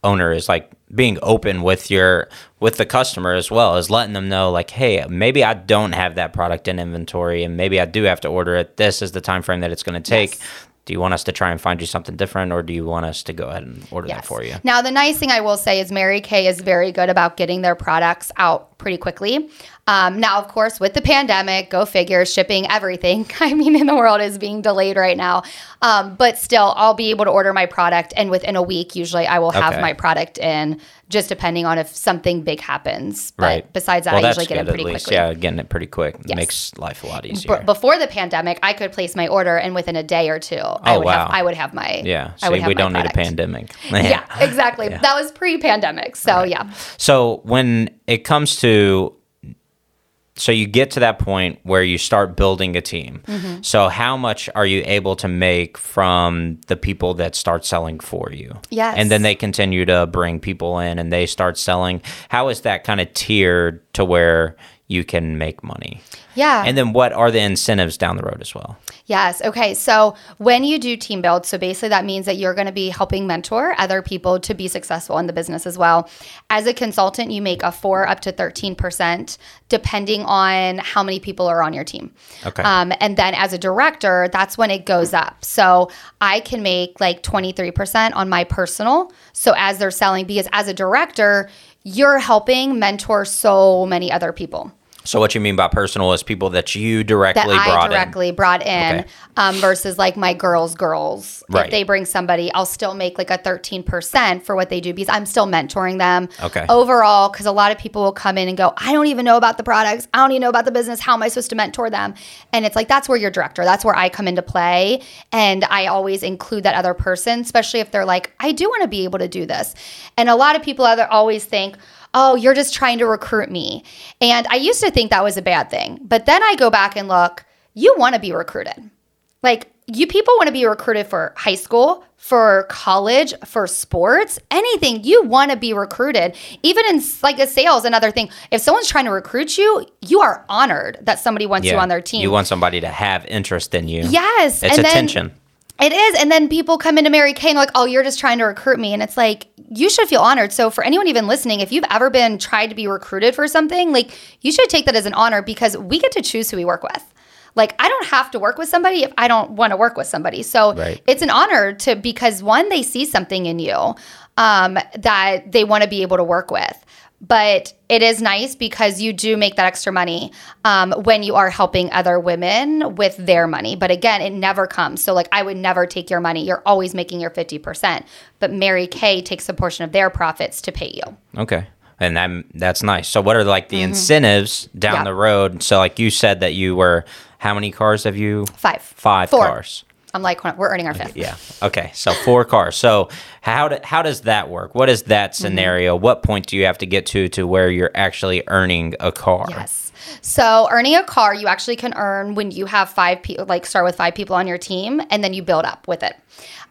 owner is like being open with your with the customer as well as letting them know like hey maybe i don't have that product in inventory and maybe i do have to order it this is the time frame that it's going to take Yes. do you want us to try and find you something different or do you want us to go ahead and order that for you Now, the nice thing I will say is Mary Kay is very good about getting their products out pretty quickly. Um, now, of course, with the pandemic, go figure, shipping, everything, I mean, in the world is being delayed right now. Um, but still, I'll be able to order my product, and within a week, usually I will have Okay. my product in, just depending on if something big happens. But right besides that, well, I usually get it pretty least. quickly. yeah getting it pretty quick Yes. makes life a lot easier B- before the pandemic, I could place my order, and within a day or two, I Oh, would wow. have I would have my yeah I see would have we don't need a pandemic Yeah, exactly. That was pre-pandemic, so yeah. So when it comes to so you get to that point where you start building a team. Mm-hmm. So how much are you able to make from the people that start selling for you? Yes. And then they continue to bring people in and they start selling. How is that kind of tiered to where you can make money? Yeah. And then what are the incentives down the road as well? Yes. Okay. So when you do team build, so basically that means that you're going to be helping mentor other people to be successful in the business as well. As a consultant, you make a four up to 13%, depending on how many people are on your team. Okay. Um, and then as a director, that's when it goes up. So I can make like 23% on my personal. So as they're selling, because as a director, you're helping mentor so many other people So what you mean by personal is people that you directly that brought I directly in. brought in Okay. um, versus like my girls' girls. Right. If they bring somebody, I'll still make like a 13% for what they do because I'm still mentoring them. Okay. Overall, because a lot of people will come in and go, I don't even know about the products. I don't even know about the business. How am I supposed to mentor them? And it's like, that's where you're director. That's where I come into play. And I always include that other person, especially if they're like, I do want to be able to do this. And a lot of people other always think, oh, you're just trying to recruit me. And I used to think that was a bad thing. But then I go back and look, you want to be recruited. Like, you people want to be recruited for high school, for college, for sports, anything. You want to be recruited. Even in like a sales, another thing. If someone's trying to recruit you, you are honored that somebody wants you on their team. You want somebody to have interest in you. Yes, It's and then- attention. It is. And then people come into Mary Kay and like, oh, you're just trying to recruit me. And it's like, you should feel honored. So, for anyone even listening, if you've ever been tried to be recruited for something, like, you should take that as an honor because we get to choose who we work with. Like, I don't have to work with somebody if I don't want to work with somebody. So, Right. it's an honor to, because one, they see something in you um, that they want to be able to work with. But it is nice because you do make that extra money um, when you are helping other women with their money. But again, it never comes. So, like, I would never take your money. You're always making your 50%. But Mary Kay takes a portion of their profits to pay you. Okay. And that, that's nice. So, what are like the incentives down Mm-hmm. Yeah. the road? So, like you said, that you were, how many cars have you? Five. Five Four. cars. I'm like, we're earning our fifth. Yeah. Okay. So four cars. So how do, how does that work? What is that Mm-hmm. scenario? What point do you have to get to to where you're actually earning a car? Yes. So earning a car, you actually can earn when you have five people, like start with five people on your team, and then you build up with it.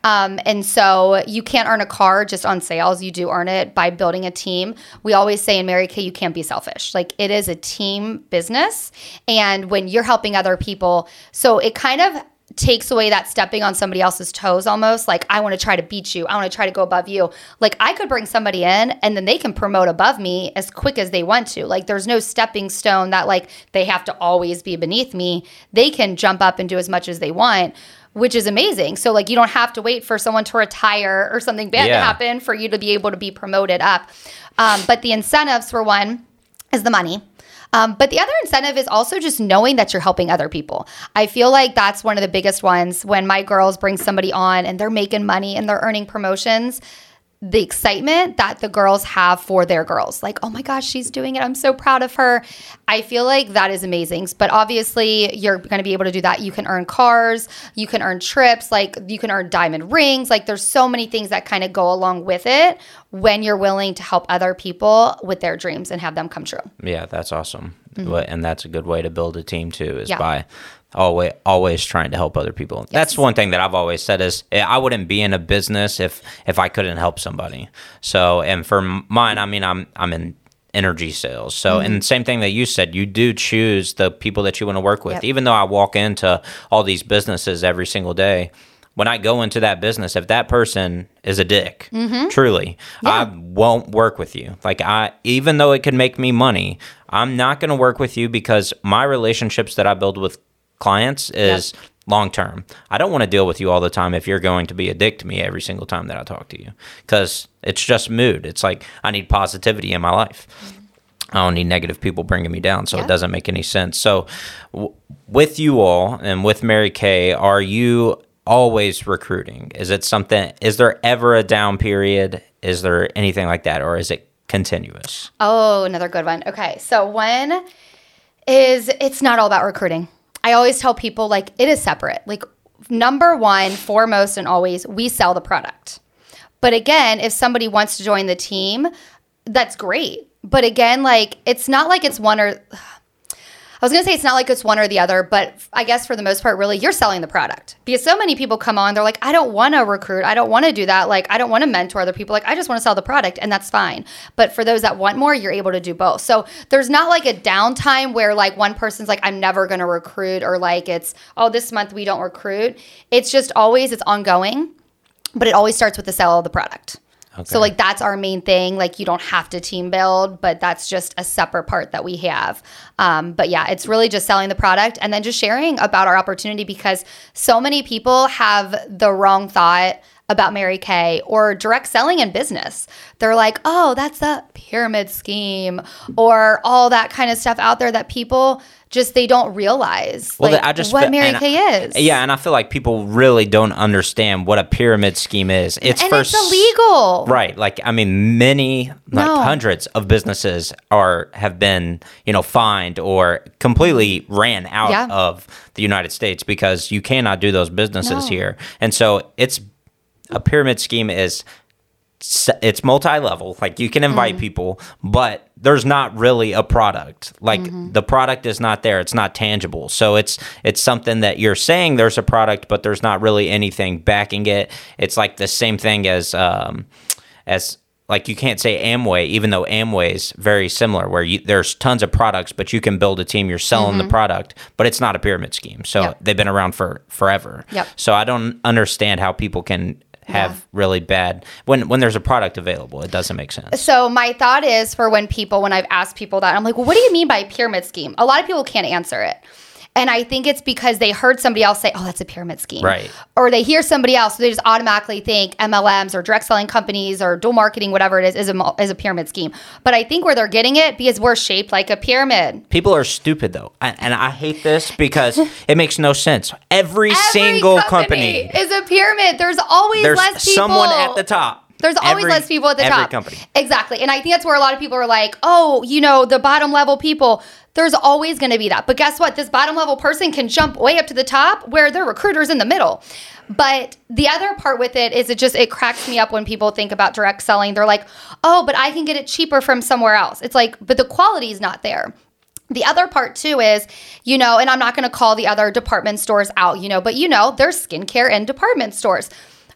Um, and so you can't earn a car just on sales. You do earn it by building a team. We always say in Mary Kay, you can't be selfish. Like it is a team business. And when you're helping other people, so it kind of takes away that stepping on somebody else's toes almost like i want to try to beat you i want to try to go above you. Like i could bring somebody in and then they can promote above me as quick as they want to. Like there's no stepping stone that like they have to always be beneath me. They can jump up and do as much as they want which is amazing. So like you don't have to wait for someone to retire or something bad to happen for you to be able to be promoted up. Um, but the incentives for one is the money. Um, but the other incentive is also just knowing that you're helping other people. I feel like that's one of the biggest ones when my girls bring somebody on and they're making money and they're earning promotions. The excitement that the girls have for their girls, like, oh my gosh, she's doing it. I'm so proud of her. I feel like that is amazing. But obviously, you're going to be able to do that. You can earn cars, you can earn trips, like, you can earn diamond rings. Like, there's so many things that kind of go along with it when you're willing to help other people with their dreams and have them come true. Yeah, that's awesome. But- And that's a good way to build a team too, is Mm-hmm. Yeah. by always always trying to help other people. That's one thing that I've always said is eh, I wouldn't be in a business if if I couldn't help somebody. So, and for mine, I mean, I'm I'm in energy sales. So, Mm-hmm. and same thing that you said, you do choose the people that you want to work with. Yep. Even though I walk into all these businesses every single day, when I go into that business, if that person is a dick, Mm-hmm. truly, I won't work with you. Like I, even though it could make me money, I'm not going to work with you because my relationships that I build with clients is long term. I don't want to deal with you all the time if you're going to be a dick to me every single time that I talk to you because it's just mood. It's like I need positivity in my life. Mm-hmm. I don't need negative people bringing me down, so Yeah. it doesn't make any sense. So, w- with you all and with Mary Kay, are you always recruiting? Is it something? Is there ever a down period? Is there anything like that, or is it continuous? Oh, another good one. Okay. So one is it's not all about recruiting. I always tell people like it is separate. Like number one, foremost and always, we sell the product. But again, if somebody wants to join the team, that's great. But again, like it's not like it's one or I was gonna say it's not like it's one or the other, but I guess for the most part, really, you're selling the product because so many people come on, they're like, I don't want to recruit, I don't want to do that, like I don't want to mentor other people, like I just want to sell the product, and that's fine. But for those that want more, you're able to do both. So there's not like a downtime where like one person's like, I'm never gonna recruit, or like it's oh this month we don't recruit. It's just always it's ongoing, but it always starts with the sale of the product. Okay. So like that's our main thing. Like you don't have to team build, but that's just a separate part that we have. Um, but yeah, it's really just selling the product and then just sharing about our opportunity because so many people have the wrong thought about Mary Kay or direct selling in business. They're like, oh, that's a pyramid scheme or all that kind of stuff out there that people just they don't realize Well, like, I just what Mary I- Kay is. Yeah, and I feel like people really don't understand what a pyramid scheme is. It's and for it's illegal. Right. Like I mean many like No. hundreds of businesses are have been, you know, fined or completely ran out Yeah. of the United States because you cannot do those businesses No. here. And so it's a pyramid scheme is it's multi-level like you can Mm. invite people but there's not really a product like Mm-hmm. the product is not there it's not tangible so it's it's something that you're saying there's a product but there's not really anything backing it it's like the same thing as um as like you can't say Amway, even though Amway's very similar, where you, there's tons of products, but you can build a team. You're selling the product, but it's not a pyramid scheme. So Mm-hmm. Yep. they've been around for forever. Yep. So I don't understand how people can have Yeah. really bad when when there's a product available. It doesn't make sense. So my thought is for when people, when I've asked people that, I'm like, well, what do you mean by pyramid scheme? A lot of people can't answer it. And I think it's because they heard somebody else say, oh, that's a pyramid scheme. Right. Or they hear somebody else, so they just automatically think MLMs or direct selling companies or dual marketing, whatever it is, is a, is a pyramid scheme. But I think where they're getting it because we're shaped like a pyramid. People are stupid though, and, and I hate this because it makes no sense. Every, Every single company, is a pyramid. There's always there's less people. someone at the top. There's always Every- less people at the every top. company. Exactly. And I think that's where a lot of people are like, oh, you know, the bottom level people, there's always going to be that. But guess what? This bottom level person can jump way up to the top where their recruiter's in the middle. But the other part with it is it just it cracks me up when people think about direct selling. They're like, "Oh, but I can get it cheaper from somewhere else." It's like, but the quality is not there. The other part too is, you know, and I'm not going to call the other department stores out, you know, but you know, there's skincare in department stores.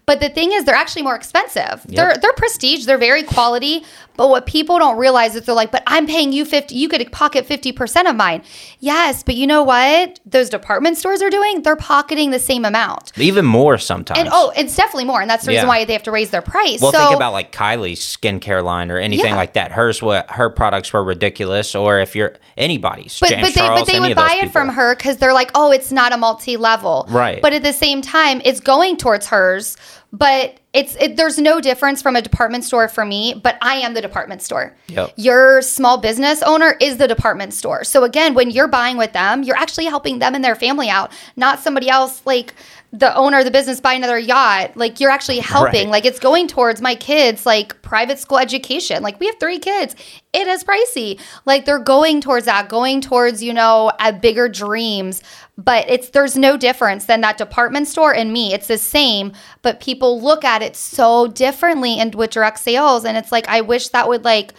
But the thing is, they're actually more expensive. They're they're prestige. They're very quality. But what people don't realize is they're like, but I'm paying you fifty. You could pocket fifty percent of mine. Yes, but you know what? Those department stores are doing. They're pocketing the same amount. Even more sometimes. And oh, it's definitely more. And that's the reason Yeah. why they have to raise their price. Well, so, think about like Kylie's skincare line or anything Yeah. like that. Hers, what her products were ridiculous. Or if you're anybody's, but, James but they Charles, but they would buy it people. from her because they're like, oh, it's not a multi level, Right. But at the same time, it's going towards hers. But it's it, there's no difference from a department store for me. But I am the department store. Yep. Your small business owner is the department store. So again, when you're buying with them, you're actually helping them and their family out, not somebody else like the owner of the business buy another yacht. Like you're actually helping. Right. Like it's going towards my kids, like private school education. Like we have three kids. It is pricey. Like they're going towards that, going towards, you know, bigger dreams. But it's there's no difference than that department store and me. It's the same, but people look at it so differently and with direct sales. And it's like I wish that would like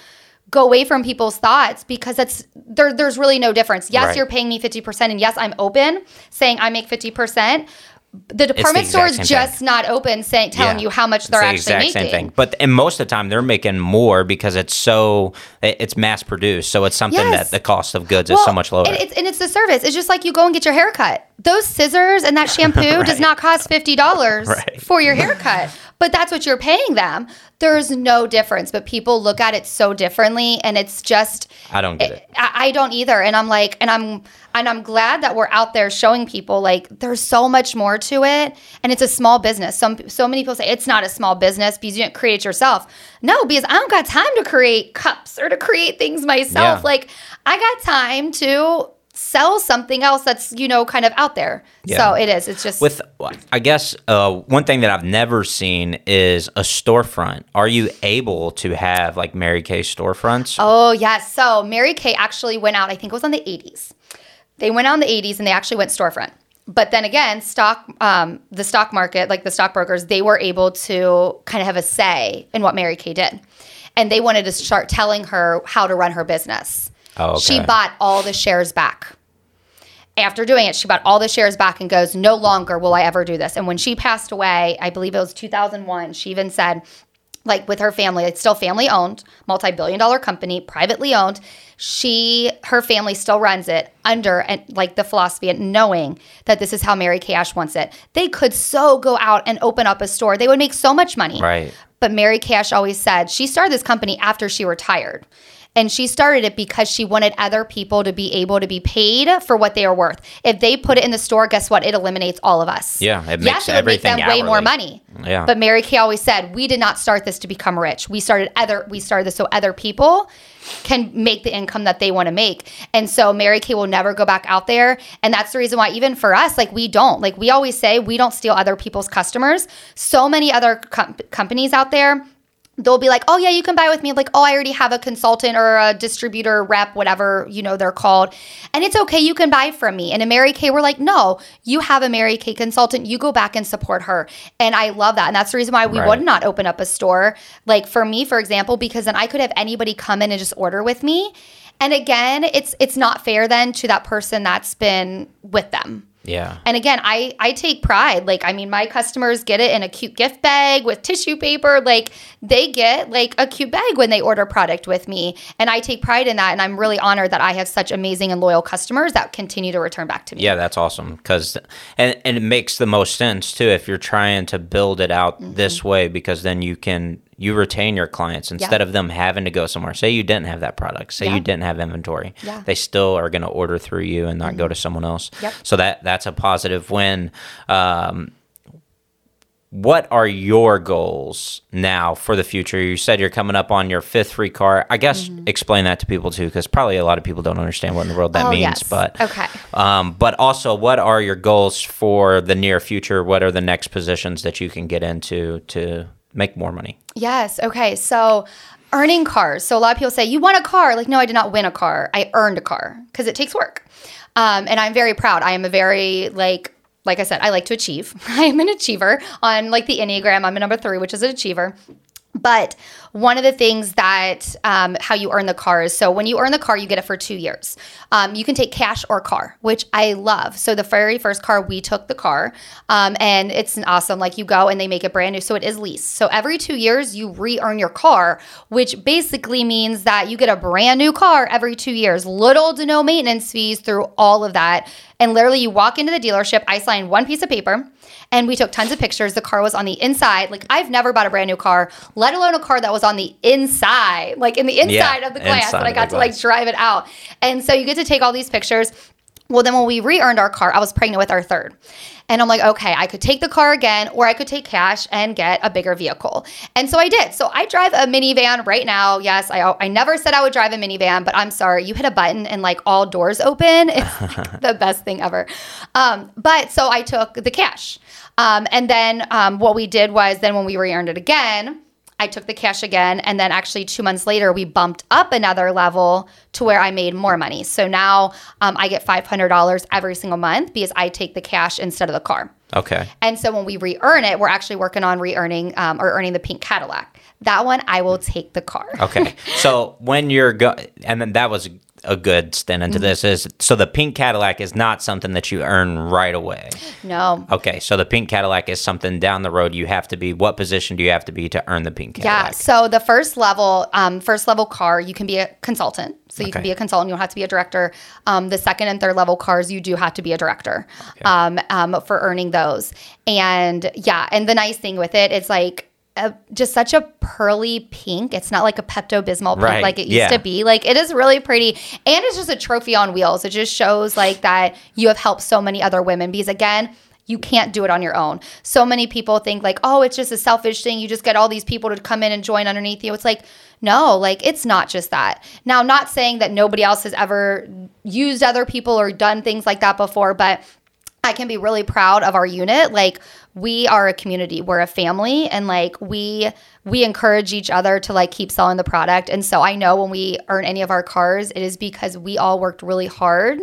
go away from people's thoughts because that's there there's really no difference. Yes, Right. you're paying me 50% and yes, I'm open saying I make 50%. The department exact store is just thing. not open saying telling Yeah. you how much they're the actually making. same thing. But and most of the time they're making more because it's so it's mass produced. So it's something Yes. that the cost of goods is so much lower. And it's, and it's the service. It's just like you go and get your hair cut. Those scissors and that shampoo does not cost fifty dollars Right. for your haircut, but that's what you're paying them. There's no difference, but people look at it so differently, and it's just I don't get it. I, I don't either. And I'm like, and I'm and I'm glad that we're out there showing people like there's so much more to it, and it's a small business. Some so many people say it's not a small business because you didn't create it yourself. No, because I don't got time to create cups or to create things myself. Yeah. Like I got time to sell something else that's you know kind of out there. Yeah. So it is. It's just With, I guess, uh, one thing that I've never seen is a storefront. Are you able to have like Mary Kay storefronts? Oh, yes. So Mary Kay actually went out, I think it was on the 80s. They went out in the 80s and they actually went storefront. But then again, stock, um, the stock market, like the stockbrokers, they were able to kind of have a say in what Mary Kay did. And they wanted to start telling her how to run her business. Oh, okay. She bought all the shares back. After doing it, she bought all the shares back and goes, No longer will I ever do this. And when she passed away, I believe it was 2001, she even said, like with her family, it's still family owned, multi billion dollar company, privately owned. She, her family still runs it under and like the philosophy and knowing that this is how Mary Kay Ash wants it. They could so go out and open up a store. They would make so much money. Right. But Mary Kay Ash always said she started this company after she retired. And she started it because she wanted other people to be able to be paid for what they are worth. If they put it in the store, guess what? It eliminates all of us. Yeah, it yes, makes it would make them everything way more money. Yeah. But Mary Kay always said, we did not start this to become rich. We started other we started this so other people can make the income that they want to make. And so Mary Kay will never go back out there. And that's the reason why even for us, like we don't. Like we always say, we don't steal other people's customers. So many other com- companies out there they'll be like, "Oh yeah, you can buy with me." Like, "Oh, I already have a consultant or a distributor rep, whatever you know they're called, and it's okay. You can buy from me." And in Mary Kay, we're like, "No, you have a Mary Kay consultant. You go back and support her." And I love that, and that's the reason why we Right. would not open up a store. Like for me, for example, because then I could have anybody come in and just order with me. And again, it's it's not fair then to that person that's been with them. Yeah. And again, I I take pride. Like I mean, my customers get it in a cute gift bag with tissue paper. Like they get like a cute bag when they order product with me, and I take pride in that. And I'm really honored that I have such amazing and loyal customers that continue to return back to me. Yeah, that's awesome because and and it makes the most sense too if you're trying to build it out Mm-hmm. this way because then you can you retain your clients instead of them having to go somewhere. Say you didn't have that product, say Yeah. you didn't have inventory. Yeah. They still are going to order through you and not go to someone else. Yep. So that that's a positive win. Um, what are your goals now for the future? You said you're coming up on your fifth free car. I guess explain that to people too, because probably a lot of people don't understand what in the world that Mm-hmm. Oh, means. yes. But Okay. um, but also, what are your goals for the near future? What are the next positions that you can get into to make more money? Yes. Okay. So earning cars. So a lot of people say, you won a car. Like, no, I did not win a car. I earned a car because it takes work. Um, and I'm very proud. I am a very, like, like I said, I like to achieve. I am an achiever on like the Enneagram. I'm a number three, which is an achiever. But one of the things that um, how you earn the car is so when you earn the car, you get it for two years. Um, you can take cash or car, which I love. So the very first car, we took the car, um, and it's awesome. Like you go and they make it brand new, so it is leased. So every two years, you re-earn your car, which basically means that you get a brand new car every two years. Little to no maintenance fees through all of that, and literally you walk into the dealership. I signed one piece of paper and we took tons of pictures. The car was on the inside. Like I've never bought a brand new car, let alone a car that was on the inside, like in the inside of the glass. And I got to like drive it out. And so you get to take all these pictures. Well, then when we re-earned our car, I was pregnant with our third. And I'm like, okay, I could take the car again, or I could take cash and get a bigger vehicle. And so I did. So I drive a minivan right now. Yes, I, I never said I would drive a minivan, but I'm sorry. You hit a button and like all doors open. It's like the best thing ever. Um, but so I took the cash. Um, and then um, what we did was then when we re-earned it again, I took the cash again, and then actually two months later, we bumped up another level to where I made more money. So now um, I get five hundred dollars every single month because I take the cash instead of the car. Okay. And so when we re-earn it, we're actually working on re-earning um, or earning the pink Cadillac. That one, I will take the car. Okay. so when you're go, and then that was a good stint into this is so the pink Cadillac is not something that you earn right away. No. Okay, so the pink Cadillac is something down the road you have to be. What position do you have to be to earn the pink Yeah. Cadillac? So the first level, um, first level car, you can be a consultant. So you can be a consultant. You don't have to be a director. Um, the second and third level cars, you do have to be a director um, um, for earning those. And yeah, and the nice thing with it, it's like. A, just such a pearly pink. It's not like a Pepto Bismol pink Right, like it used yeah. to be. Like it is really pretty, and it's just a trophy on wheels. It just shows like that you have helped so many other women. Because again, you can't do it on your own. So many people think like, oh, it's just a selfish thing. You just get all these people to come in and join underneath you. It's like, no, like it's not just that. Now, not saying that nobody else has ever used other people or done things like that before, but I can be really proud of our unit. Like we are a community, we're a family, and like we we encourage each other to like keep selling the product. And so I know when we earn any of our cars, it is because we all worked really hard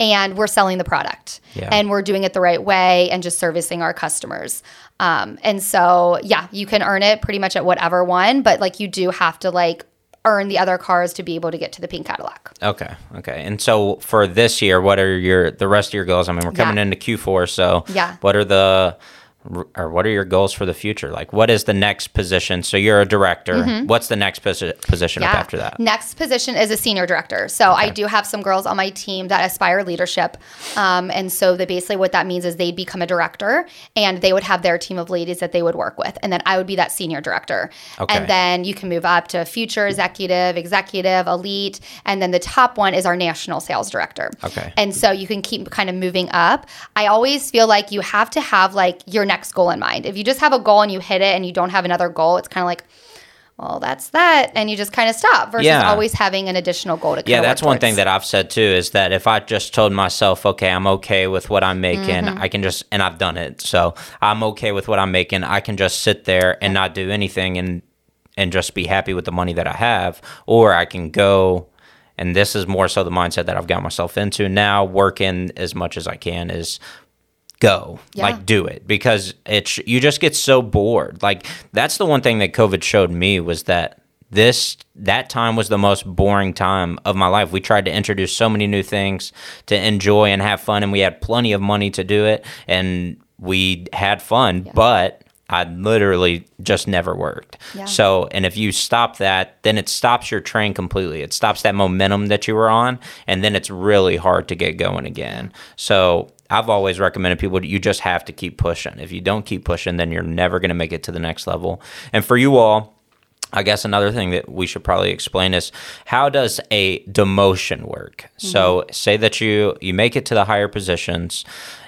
and we're selling the product Yeah. and we're doing it the right way and just servicing our customers. Um, and so yeah, you can earn it pretty much at whatever one, but like you do have to like earn the other cars to be able to get to the pink Cadillac. Okay, okay. And so for this year, what are your the rest of your goals? I mean, we're coming Yeah. into Q4, so Yeah. What are the or what are your goals for the future? Like, what is the next position? So you're a director. What's the next posi- position up after that? Next position is a senior director. So I do have some girls on my team that aspire leadership. Um, and so they basically what that means is they'd become a director and they would have their team of ladies that they would work with. And then I would be that senior director. Okay. And then you can move up to future executive, executive, elite. And then the top one is our national sales director. Okay. And so you can keep kind of moving up. I always feel like you have to have like your next goal in mind. If you just have a goal and you hit it and you don't have another goal, it's kind of like, well, that's that. And you just kind of stop versus Yeah. always having an additional goal to Yeah, that's one thing that I've said too is that if I just told myself, okay, I'm okay with what I'm making, Mm-hmm. I can just, and I've done it. So I'm okay with what I'm making. I can just sit there and not do anything and, and just be happy with the money that I have. Or I can go, and this is more so the mindset that I've got myself into now, working as much as I can is go Yeah. like do it because it's you just get so bored like that's the one thing that covid showed me was that this that time was the most boring time of my life we tried to introduce so many new things to enjoy and have fun and we had plenty of money to do it and we had fun but I literally just never worked. Yeah. So, and if you stop that, then it stops your train completely. It stops that momentum that you were on, and then it's really hard to get going again. So, I've always recommended people you just have to keep pushing. If you don't keep pushing, then you're never going to make it to the next level. And for you all, I guess another thing that we should probably explain is how does a demotion work? So mm-hmm. say that you you make it to the higher positions,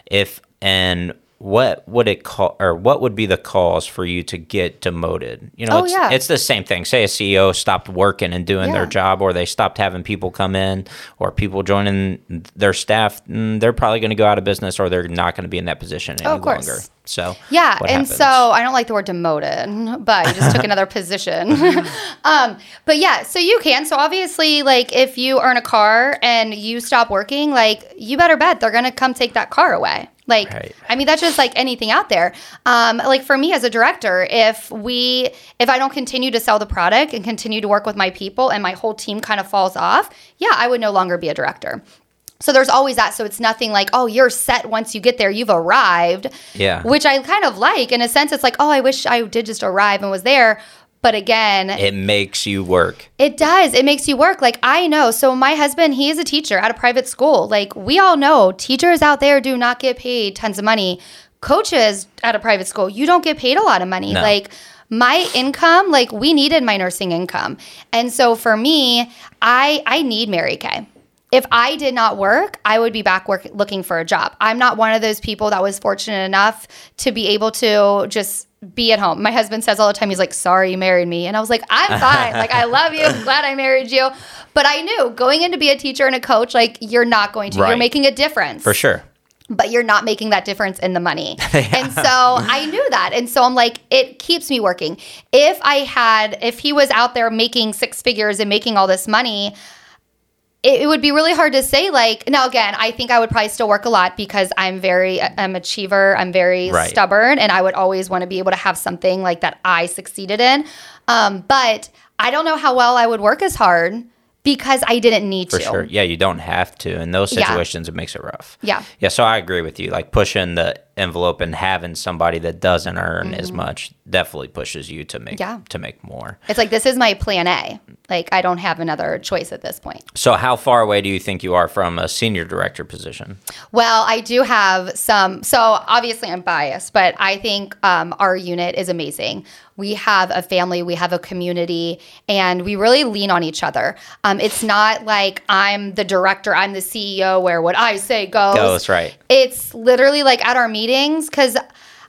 if and what would it call or what would be the cause for you to get demoted? You know, Oh, it's, yeah. it's the same thing. Say a CEO stopped working and doing their job, or they stopped having people come in, or people joining their staff. mm, They're probably going to go out of business, or they're not going to be in that position any Oh, of course. longer. So Yeah, and happens? so I don't like the word demoted, but you just took another position. um, but yeah, so you can. So obviously, like if you earn a car and you stop working, like you better bet they're gonna come take that car away. Like, Right. I mean, that's just like anything out there. Um, like for me as a director, if we, if I don't continue to sell the product and continue to work with my people, and my whole team kind of falls off, yeah, I would no longer be a director. So there's always that. So it's nothing like, oh, you're set once you get there, you've arrived. Yeah. Which I kind of like. In a sense, it's like, oh, I wish I did just arrive and was there. But again, it, makes you work. It does. It makes you work. Like I know. So my husband, he is a teacher at a private school. Like we all know, teachers out there do not get paid tons of money. Coaches at a private school, you don't get paid a lot of money. No. Like my income, like we needed my nursing income. And so for me, I I need Mary Kay. If I did not work, I would be back work looking for a job. I'm not one of those people that was fortunate enough to be able to just be at home. My husband says all the time, he's like, sorry you married me. And I was like, I'm fine. like, I love you. I'm glad I married you. But I knew going in to be a teacher and a coach, like, you're not going to. You're making a difference For sure. but you're not making that difference in the money. And so I knew that. And so I'm like, it keeps me working. If I had, if he was out there making six figures and making all this money, it, it would be really hard to say like now again i think i would probably still work a lot because i'm very i'm a achiever i'm very Right. stubborn and i would always want to be able to have something like that i succeeded in um, but i don't know how well i would work as hard because i didn't need to For to sure. Yeah, you don't have to. In those Yeah. situations, it makes it rough. Yeah. Yeah. So I agree with you. Like pushing the envelope and having somebody that doesn't earn as much definitely pushes you to make Mm-hmm. Yeah. to make more. it's like this is my plan a like i don't have another choice at this point So how far away do you think you are from a senior director position? Well, I do have some. So obviously, I'm biased, but I think um, our unit is amazing. We have a family, we have a community, and we really lean on each other. Um, it's not like I'm the director, I'm the CEO, where what I say goes. Goes, right. It's literally like at our meetings because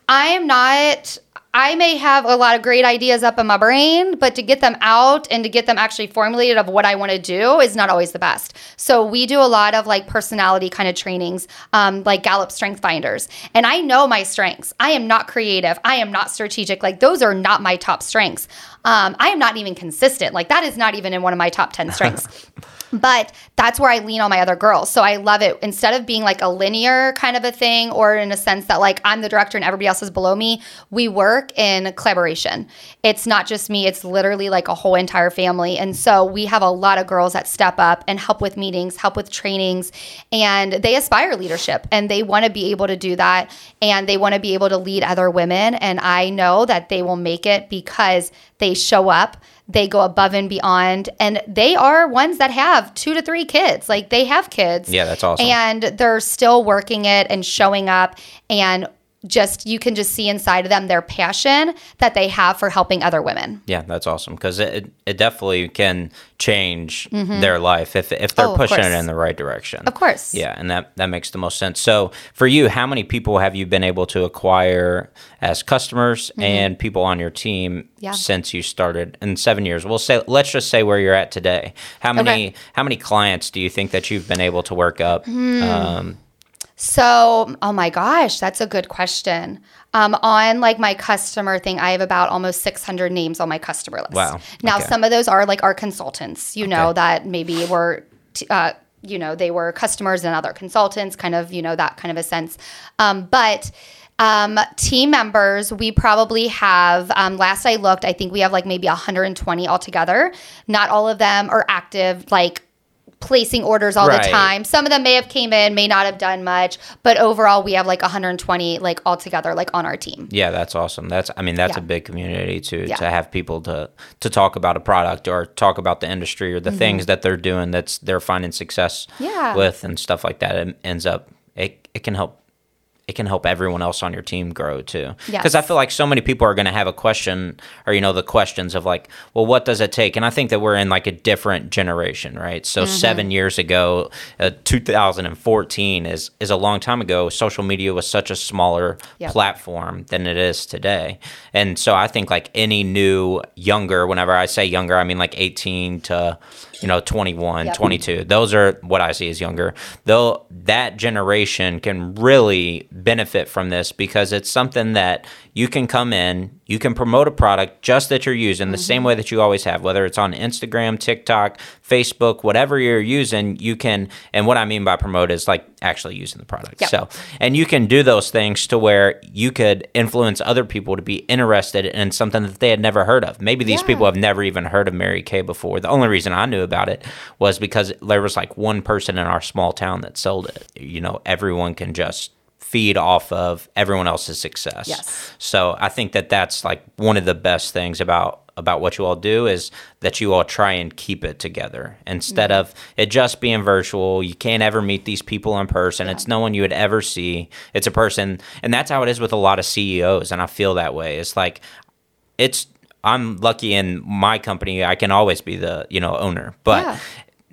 I am not. I may have a lot of great ideas up in my brain, but to get them out and to get them actually formulated of what I want to do is not always the best. So we do a lot of like personality kind of trainings, um, like Gallup Strength Finders, and I know my strengths. I am not creative. I am not strategic. Like those are not my top strengths. Um, I am not even consistent. Like that is not even in one of my top ten strengths. but that's where I lean on my other girls. So I love it. Instead of being like a linear kind of a thing, or in a sense that like I'm the director and everybody else is below me, we work in collaboration. It's not just me, it's literally like a whole entire family. And so we have a lot of girls that step up and help with meetings, help with trainings, and they aspire leadership and they want to be able to do that and they want to be able to lead other women. And I know that they will make it because they show up they go above and beyond and they are ones that have two to three kids like they have kids Yeah, that's awesome. and they're still working it and showing up and just you can just see inside of them their passion that they have for helping other women Yeah, that's awesome because it, it definitely can change their life if, if they're Mm-hmm. Oh, pushing it in the right direction. of course Yeah, and that that makes the most sense. So, for you, how many people have you been able to acquire as customers and people on your team Mm-hmm. Yeah. since you started in 7 years? We'll say let's just say where you're at today. How many Okay. how many clients do you think that you've been able to work up? Hmm. Um, So, oh my gosh, that's a good question. Um, on like my customer thing, I have about almost 600 names on my customer list. Wow, Now, okay. some of those are like our consultants, you know, Okay. that maybe were, t- uh, you know, they were customers and other consultants, kind of, you know, that kind of a sense. Um, but um, team members, we probably have, um, last I looked, I think we have like maybe 120 altogether. Not all of them are active, like placing orders all Right. the time. Some of them may have came in, may not have done much, but overall we have like 120 like all together like on our team. yeah, that's awesome. That's I mean that's Yeah. a big community to Yeah. to have people to to talk about a product or talk about the industry or the things that they're doing that's they're finding success Mm-hmm. Yeah. with and stuff like that. It ends up it it can help it can help everyone else on your team grow too. Yes. Because I feel like so many people are going to have a question or, you know, the questions of like, well, what does it take? And I think that we're in like a different generation, right? So Mm-hmm. seven years ago, uh, 2014 is, is a long time ago. Social media was such a smaller Yep. platform than it is today. And so I think like any new younger, whenever I say younger, I mean like 18 to, you know, 21, Yep. 22. Those are what I see as younger. Though that generation can really benefit from this because it's something that you can come in, you can promote a product just that you're using the same mm-hmm. way that you always have, whether it's on Instagram, TikTok, Facebook, whatever you're using, you can and what I mean by promote is like actually using the product. Yep. So and you can do those things to where you could influence other people to be interested in something that they had never heard of. Maybe these Yeah. people have never even heard of Mary Kay before. The only reason I knew about it was because there was like one person in our small town that sold it. You know, everyone can just feed off of everyone else's success. Yes. So I think that that's like one of the best things about about what you all do is that you all try and keep it together instead Mm-hmm. of it just being virtual. You can't ever meet these people in person. It's no one you would ever see. It's a person, and that's how it is with a lot of CEOs. And I feel that way. It's like it's I'm lucky in my company. I can always be the you know owner, but Yeah.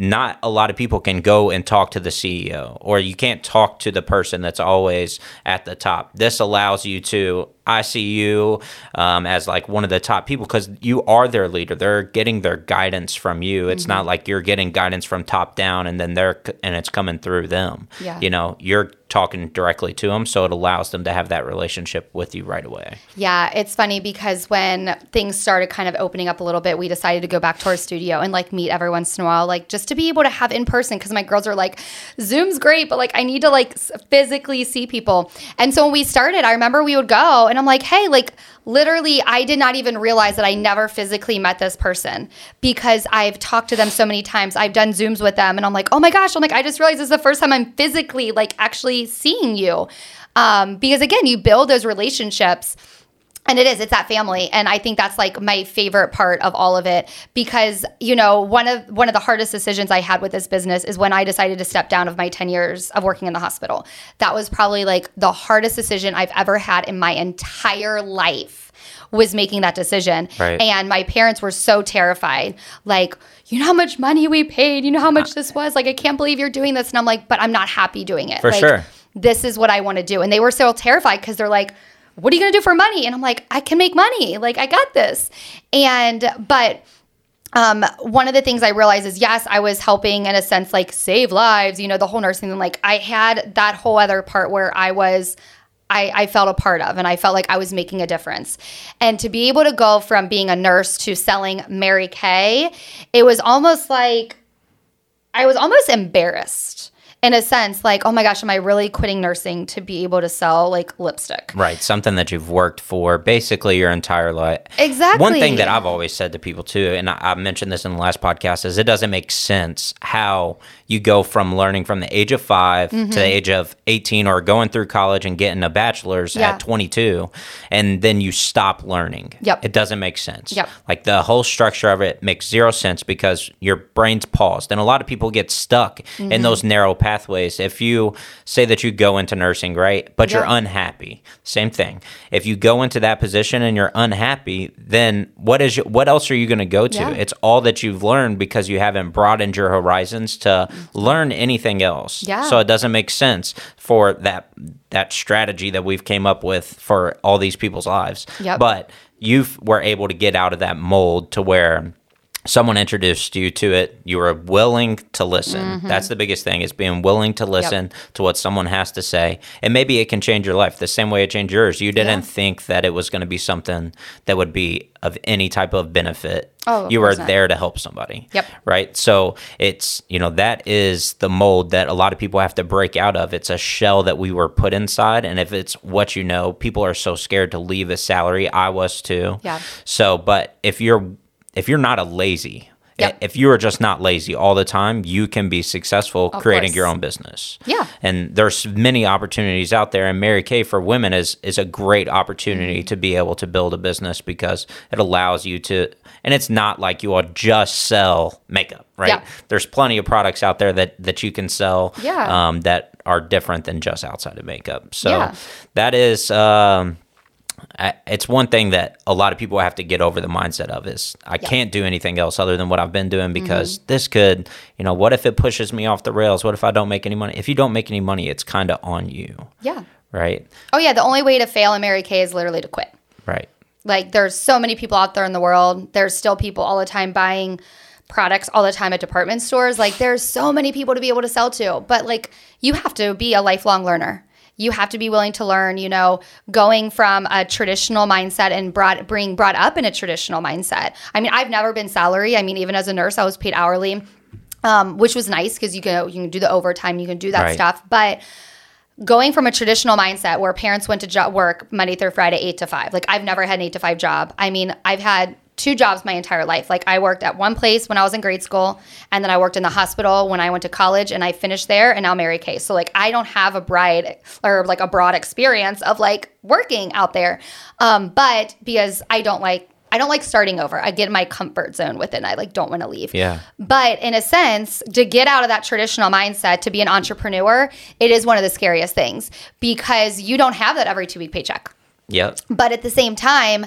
Not a lot of people can go and talk to the CEO, or you can't talk to the person that's always at the top. This allows you to. I see you um, as like one of the top people because you are their leader. They're getting their guidance from you. It's Mm-hmm. not like you're getting guidance from top down and then they're and it's coming through them. Yeah. You know, you're talking directly to them, so it allows them to have that relationship with you right away. Yeah, it's funny because when things started kind of opening up a little bit, we decided to go back to our studio and like meet every once in a while, like just to be able to have in person. Because my girls are like, Zoom's great, but like I need to like physically see people. And so when we started, I remember we would go and I'm like, hey, like literally, I did not even realize that I never physically met this person because I've talked to them so many times. I've done Zooms with them, and I'm like, oh my gosh, I'm like, I just realized this is the first time I'm physically like actually seeing you. Um, because again, you build those relationships and it is it's that family. And i think that's like my favorite part of all of it because you know one of one of the hardest decisions i had with this business is when i decided to step down of my 10 years of working in the hospital. That was probably like the hardest decision i've ever had in my entire life was making that decision. Right. and my parents were so terrified. Like you know how much money we paid? You know how much uh, this was? Like i can't believe you're doing this. And i'm like but i'm not happy doing it. For Like, sure. this is what I want to do. And they were so terrified because they're like, what are you going to do for money? And I'm like, I can make money. Like, I got this. And, but, um, one of the things I realized is yes, I was helping in a sense, like save lives, you know, the whole nursing thing. Like, I had that whole other part where I was, I, I felt a part of, and I felt like I was making a difference. And to be able to go from being a nurse to selling Mary Kay, it was almost like, I was almost embarrassed in a sense, like, oh my gosh, am I really quitting nursing to be able to sell like lipstick? Right, something that you've worked for basically your entire life. Exactly. One thing that I've always said to people too, and I, I mentioned this in the last podcast, is it doesn't make sense how you go from learning from the age of 5 to the age of 18 or going through college and getting a bachelor's Yeah. at 22 and then you stop learning. Yep. It doesn't make sense. Yep. Like the whole structure of it makes zero sense because your brain's paused. And a lot of people get stuck Mm-hmm. in those narrow pathways. If you say that you go into nursing, right? But you're unhappy. Same thing. If you go into that position and you're unhappy, then what is your, what else are you going to go to? Yeah. It's all that you've learned because you haven't broadened your horizons to learn anything else. Yeah. So it doesn't make sense for that that strategy that we've came up with for all these people's lives. Yep. But you were able to get out of that mold to where someone introduced you to it you were willing to listen. Mm-hmm. that's the biggest thing is being willing to listen to what someone has to say. And maybe it can change your life the same way it changed yours. You didn't Yeah. think that it was going to be something that would be of any type of benefit. Oh, you were there to help somebody Yep. right? So it's you know that is the mold that a lot of people have to break out of. It's a shell that we were put inside and if it's what you know people are so scared to leave a salary. I was too. Yeah. so but if you're if you're not a lazy Yep. If you are just not lazy all the time, you can be successful creating course. your own business. Yeah. And there's many opportunities out there and Mary Kay for women is is a great opportunity Mm-hmm. to be able to build a business because it allows you to and it's not like you will just sell makeup, right? Yeah. There's plenty of products out there that that you can sell Yeah. um, that are different than just outside of makeup. So Yeah. that is um I, it's one thing that a lot of people have to get over the mindset of is I can't do anything else other than what I've been doing because Mm-hmm. this could, you know, what if it pushes me off the rails? What if I don't make any money? If you don't make any money, it's kind of on you, Yeah. right? Oh yeah, the only way to fail in Mary Kay is literally to quit. Right. Like there's so many people out there in the world. There's still people all the time buying products all the time at department stores. Like there's so many people to be able to sell to. But like you have to be a lifelong learner. You have to be willing to learn, you know, going from a traditional mindset and brought being brought up in a traditional mindset. I mean, I've never been salary. I mean, even as a nurse, I was paid hourly. Um, which was nice because you can you can do the overtime, you can do that Right. stuff. But going from a traditional mindset where parents went to jo- work Monday through Friday, eight to five. Like I've never had an eight to five job. I mean, I've had two jobs my entire life. Like I worked at one place when I was in grade school, and then I worked in the hospital when I went to college, and I finished there, and now Mary Kay. So like I don't have a bride or like a broad experience of like working out there, um, but because I don't like. I don't like starting over. I get in my comfort zone with it. And I like don't want to leave. Yeah. But in a sense, to get out of that traditional mindset to be an entrepreneur, it is one of the scariest things because you don't have that every two week paycheck. Yep. But at the same time,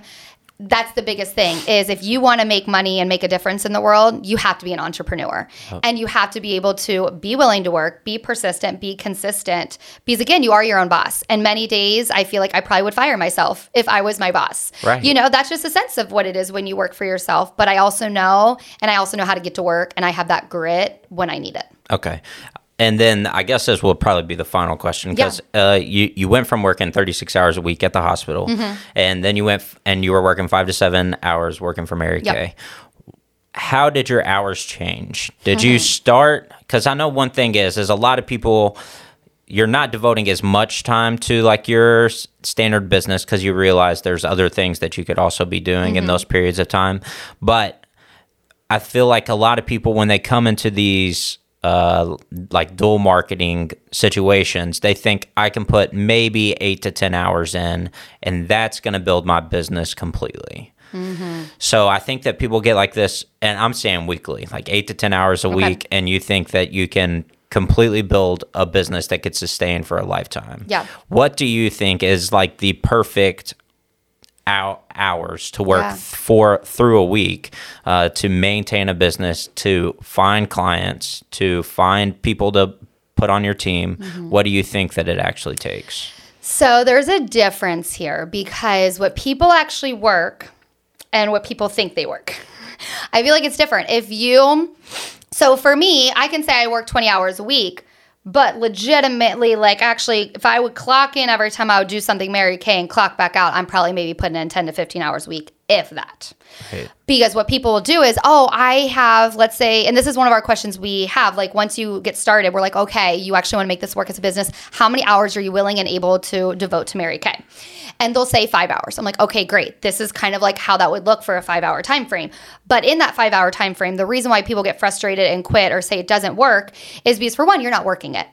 that's the biggest thing is if you want to make money and make a difference in the world, you have to be an entrepreneur. And you have to be able to be willing to work, be persistent, be consistent. Because again, you are your own boss. And many days I feel like I probably would fire myself if I was my boss. Right. You know, that's just a sense of what it is when you work for yourself. But I also know, and I also know how to get to work, and I have that grit when I need it. Okay. And then I guess this will probably be the final question because uh, you you went from working 36 hours a week at the hospital, Mm-hmm. and then you went f- and you were working five to seven hours working for Mary Yep. Kay. How did your hours change? Did Mm-hmm. you start? Because I know one thing is is a lot of people you're not devoting as much time to like your s- standard business because you realize there's other things that you could also be doing Mm-hmm. in those periods of time, but I feel like a lot of people when they come into these uh, like dual marketing situations, they think I can put maybe eight to ten hours in, and that's going to build my business completely. So I think that people get like this, and I'm saying weekly, like eight to ten hours a week, and you think that you can completely build a business that could sustain for a lifetime. Yeah. What do you think is like the perfect hours to work Yeah. for through a week uh, to maintain a business, to find clients, to find people to put on your team? Mm-hmm. What do you think that it actually takes? So there's a difference here because what people actually work and what people think they work. I feel like it's different. If you, so for me, I can say I work 20 hours a week, but legitimately, like actually, if I would clock in every time I would do something Mary Kay and clock back out, I'm probably maybe putting in 10 to 15 hours a week, if that. Because what people will do is, oh, I have, let's say, and this is one of our questions we have. Like, once you get started, we're like, okay, you actually want to make this work as a business. How many hours are you willing and able to devote to Mary Kay? And they'll say five hours. I'm like, okay, great. This is kind of like how that would look for a five hour time frame. But in that five hour time frame, the reason why people get frustrated and quit or say it doesn't work is because, for one, you're not working it.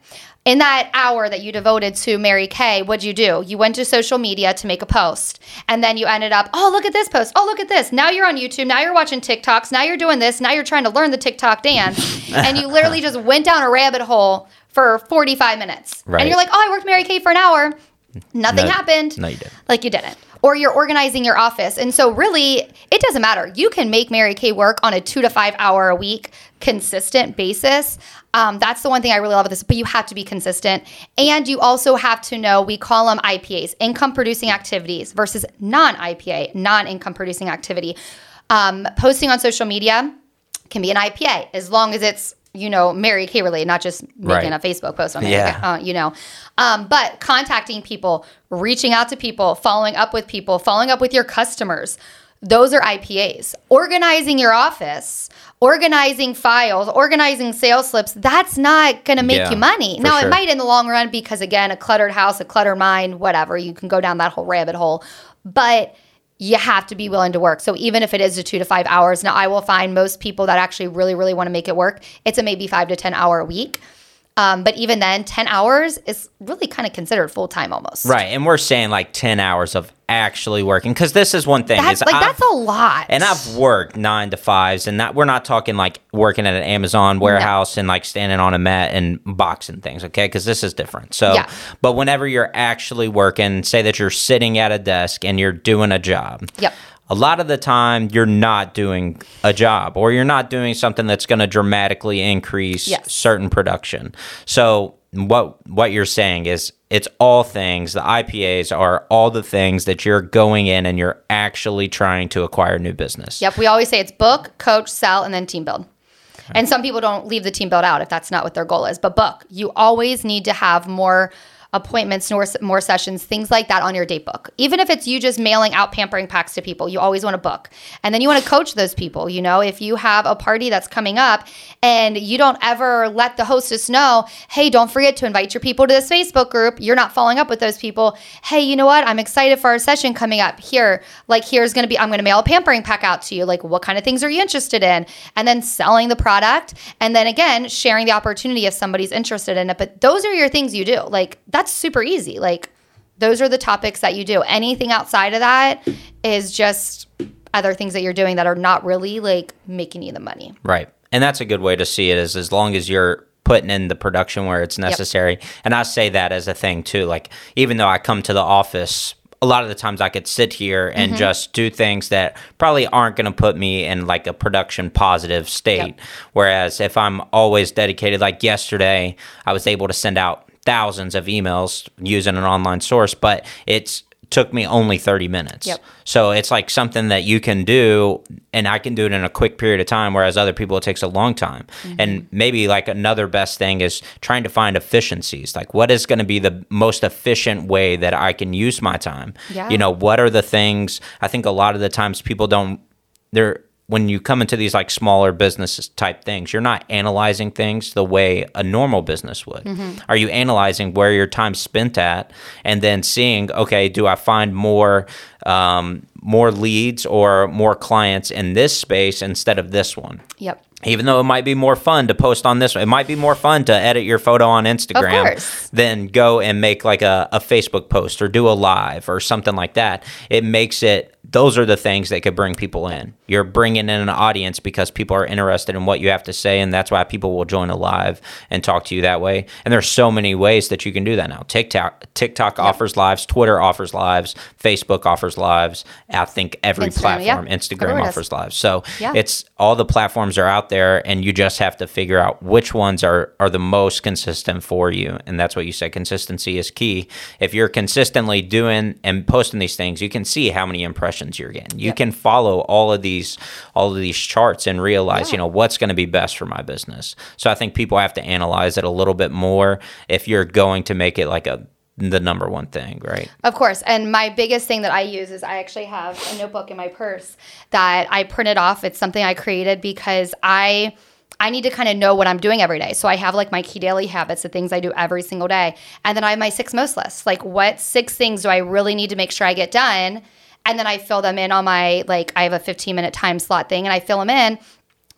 In that hour that you devoted to Mary Kay, what'd you do? You went to social media to make a post. And then you ended up, oh, look at this post. Oh, look at this. Now you're on YouTube. Now you're watching TikToks. Now you're doing this. Now you're trying to learn the TikTok dance. and you literally just went down a rabbit hole for 45 minutes. Right. And you're like, oh, I worked Mary Kay for an hour. Nothing No- happened. no, you didn't. Like you didn't. Or you're organizing your office. And so, really, it doesn't matter. You can make Mary Kay work on a two to five hour a week consistent basis. Um, that's the one thing I really love about this, but you have to be consistent. And you also have to know we call them IPAs, income producing activities, versus non IPA, non income producing activity. Um, posting on social media can be an IPA as long as it's you know Mary Kay related, not just making Right. a Facebook post on it. Yeah. Uh, you know, um, but contacting people, reaching out to people, following up with people, following up with your customers. Those are IPAs. Organizing your office, organizing files, organizing sales slips, that's not going to make Yeah, you money. Now, sure. it might in the long run because, again, a cluttered house, a cluttered mind, whatever, you can go down that whole rabbit hole. But you have to be willing to work. So even if it is a two to five hours, now I will find most people that actually really, really want to make it work, it's a maybe five to 10 hour a week. Um, but even then, 10 hours is really kind of considered full time almost. Right. And we're saying like 10 hours of actually working because this is one thing. That's is like, I've- that's a lot. And I've worked nine to fives, and that we're not talking like working at an Amazon warehouse and like standing on a mat and boxing things, okay? Because this is different. So, Yeah. but whenever you're actually working, say that you're sitting at a desk and you're doing a job. Yep. A lot of the time, you're not doing a job, or you're not doing something that's going to dramatically increase Yes. certain production. So, what what you're saying is it's all things. The IPAs are all the things that you're going in and you're actually trying to acquire new business. Yep. We always say it's book, coach, sell, and then team build. And some people don't leave the team build out if that's not what their goal is. But book, you always need to have more appointments, more, more sessions, things like that on your date book. Even if it's you just mailing out pampering packs to people, you always want to book. And then you want to coach those people. You know, if you have a party that's coming up and you don't ever let the hostess know, hey, don't forget to invite your people to this Facebook group, you're not following up with those people. Hey, you know what? I'm excited for our session coming up. Here, like, here's going to be, I'm going to mail a pampering pack out to you. Like, what kind of things are you interested in? And then selling the product. And then again, sharing the opportunity if somebody's interested in it. But those are your things you do. Like, that's super easy. Like, those are the topics that you do. Anything outside of that is just other things that you're doing that are not really like making you the money. Right. And that's a good way to see it is as long as you're putting in the production where it's necessary. And I say that as a thing too. Like even though I come to the office a lot of the times I could sit here and Mm-hmm. just do things that probably aren't going to put me in like a production positive state. Yep. Whereas if I'm always dedicated, like yesterday, I was able to send out thousands of emails using an online source, but it's took me only 30 minutes. Yep. So it's like something that you can do, and I can do it in a quick period of time, whereas other people it takes a long time. Mm-hmm. And maybe like another best thing is trying to find efficiencies. Like, what is going to be the most efficient way that I can use my time? Yeah. You know, what are the things? I think a lot of the times people don't. They're when you come into these like smaller businesses type things, you're not analyzing things the way a normal business would. Are you analyzing where your time's spent at, and then seeing, okay, do I find more um, more leads or more clients in this space instead of this one? Yep. even though it might be more fun to post on this one. it might be more fun to edit your photo on instagram than go and make like a, a facebook post or do a live or something like that it makes it those are the things that could bring people in. You're bringing in an audience because people are interested in what you have to say and that's why people will join a live and talk to you that way. And there's so many ways that you can do that now. Tiktok tiktok offers lives twitter offers lives facebook offers lives. I think every Instagram, yeah. platform instagram Everyone does. offers lives. So Yeah. it's all the platforms are out there and you just have to figure out which ones are are the most consistent for you. And that's what you said. Consistency is key. If you're consistently doing and posting these things you can see how many impressions you're getting you Yep. can follow all of these all of these charts and realize Yeah. you know what's going to be best for my business so i think people have to analyze it a little bit more if you're going to make it like a the number one thing right Of course. And my biggest thing that I use is I actually have a notebook in my purse that I printed off. It's something I created because I I need to kind of know what I'm doing every day. So I have like my key daily habits, the things I do every single day. And then I have my six most lists. Like what six things do I really need to make sure I get done? And then I fill them in on my like I have a 15 minute time slot thing and I fill them in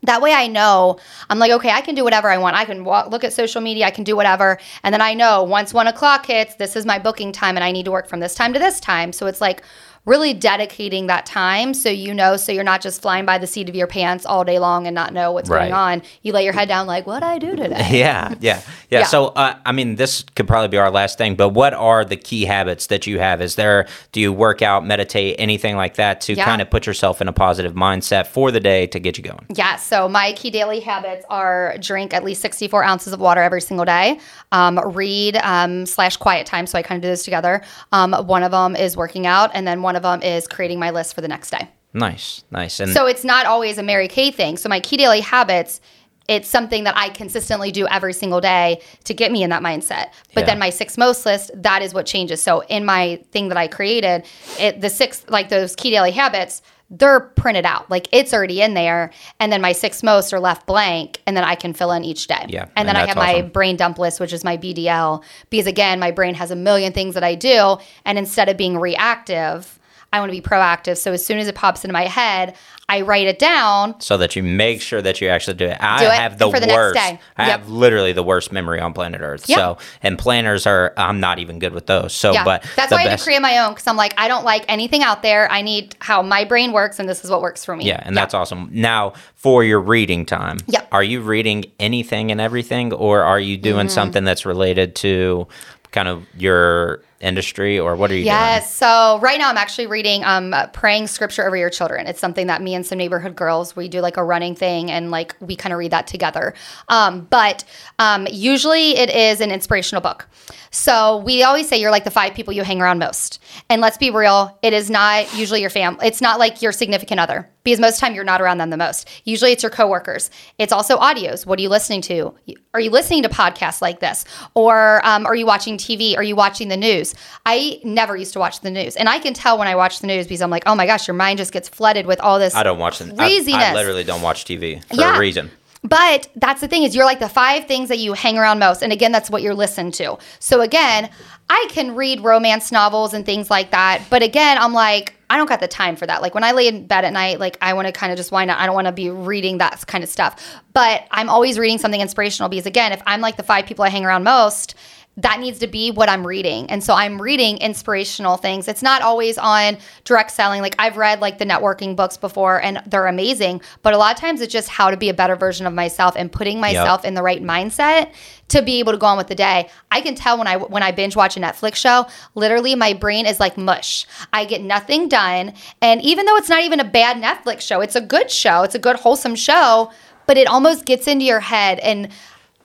that way I know I'm like, okay, I can do whatever I want. I can walk, look at social media, I can do whatever. And then I know once one o'clock hits, this is my booking time and I need to work from this time to this time. So it's like really dedicating that time so you know, so you're not just flying by the seat of your pants all day long and not know what's Right. going on. You lay your head down like, what I do today? yeah, yeah, yeah. Yeah. So, uh, I mean, this could probably be our last thing, but what are the key habits that you have? Is there, do you work out, meditate, anything like that to Yeah. kind of put yourself in a positive mindset for the day to get you going? Yeah, so my key daily habits are drink at least 64 ounces of water every single day, um, read um, slash quiet time. So I kind of do this together. Um, one of them is working out, and then one of them is creating my list for the next day. Nice, nice. And So it's not always a Mary Kay thing. So my key daily habits, it's something that I consistently do every single day to get me in that mindset. But Yeah. then my six most list, that is what changes. So in my thing that I created, it the six like those key daily habits, they're printed out. Like it's already in there. And then my six most are left blank and then I can fill in each day. Yeah, And and then I have my brain dump list, which is my BDL. Because again, my brain has a million things that I do. And instead of being reactive, I want to be proactive. So as soon as it pops into my head, I write it down. so that you make sure that you actually do it. I Do it have the for the next worst. I Yep. have literally the worst memory on planet Earth. Yep. So, and planners are I'm not even good with those. So, Yeah, but that's why I had to create my own because I'm like, I don't like anything out there. I need how my brain works, and this is what works for me. Yeah, and that's awesome. Now, for your reading time, Yep. are you reading anything and everything, or are you doing Mm-hmm. something that's related to kind of your industry, or what are you Yes. So right now I'm actually reading um praying scripture over your children. It's something that me and some neighborhood girls we do like a running thing and like we kind of read that together. Um, but um, usually it is an inspirational book. So we always say you're like the five people you hang around most. And let's be real, it is not usually your fam. It's not like your significant other because most of the time you're not around them the most. Usually it's your coworkers. It's also audios. What are you listening to? Are you listening to podcasts like this? Or um, are you watching TV? Are you watching the news? I never used to watch the news. And I can tell when I watch the news because I'm like, oh my gosh, your mind just gets flooded with all this. I don't watch the I, I literally don't watch TV for Yeah. a reason. But that's the thing is you're like the five things that you hang around most. And again, that's what you're listening to. So again, I can read romance novels and things like that. But again, I'm like, I don't got the time for that. Like when I lay in bed at night, like I want to kind of just wind up. I don't want to be reading that kind of stuff. But I'm always reading something inspirational because again, if I'm like the five people I hang around most, that needs to be what I'm reading. And so I'm reading inspirational things. It's not always on direct selling. Like I've read like the networking books before and they're amazing, but a lot of times it's just how to be a better version of myself and putting myself in the right mindset to be able to go on with the day. I can tell when I when I binge watch a Netflix show, literally my brain is like mush. I get nothing done, and even though it's not even a bad Netflix show, it's a good show. It's a good wholesome show, but it almost gets into your head and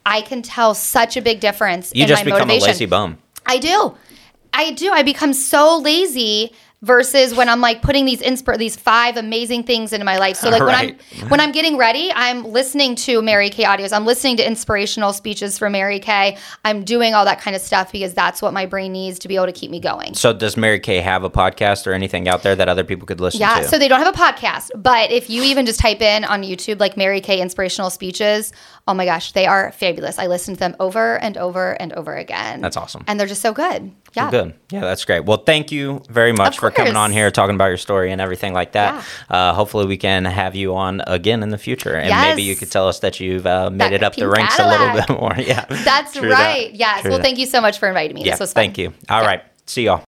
I can tell such a big difference You in just my become motivation. a lazy bum. I do. I do. I become so lazy versus when I'm like putting these insp- these five amazing things into my life. So like Right. when I'm when I'm getting ready, I'm listening to Mary Kay audios. I'm listening to inspirational speeches from Mary Kay. I'm doing all that kind of stuff because that's what my brain needs to be able to keep me going. So, does Mary Kay have a podcast or anything out there that other people could listen Yeah, to? Yeah, so they don't have a podcast, but if you even just type in on YouTube like Mary Kay inspirational speeches, oh my gosh, they are fabulous. I listen to them over and over and over again. That's awesome. And they're just so good. Yeah. Good. Yeah, that's great. Well, thank you very much Of for coming on here, talking about your story and everything like that. Uh, hopefully, we can have you on again in the future, and maybe you could tell us that you've uh, made That it up the ranks a little bit more. Yeah, That's True that. right. Yes. True Well, that. thank you so much for inviting me. Yeah, this was fun. thank you. All right, see y'all.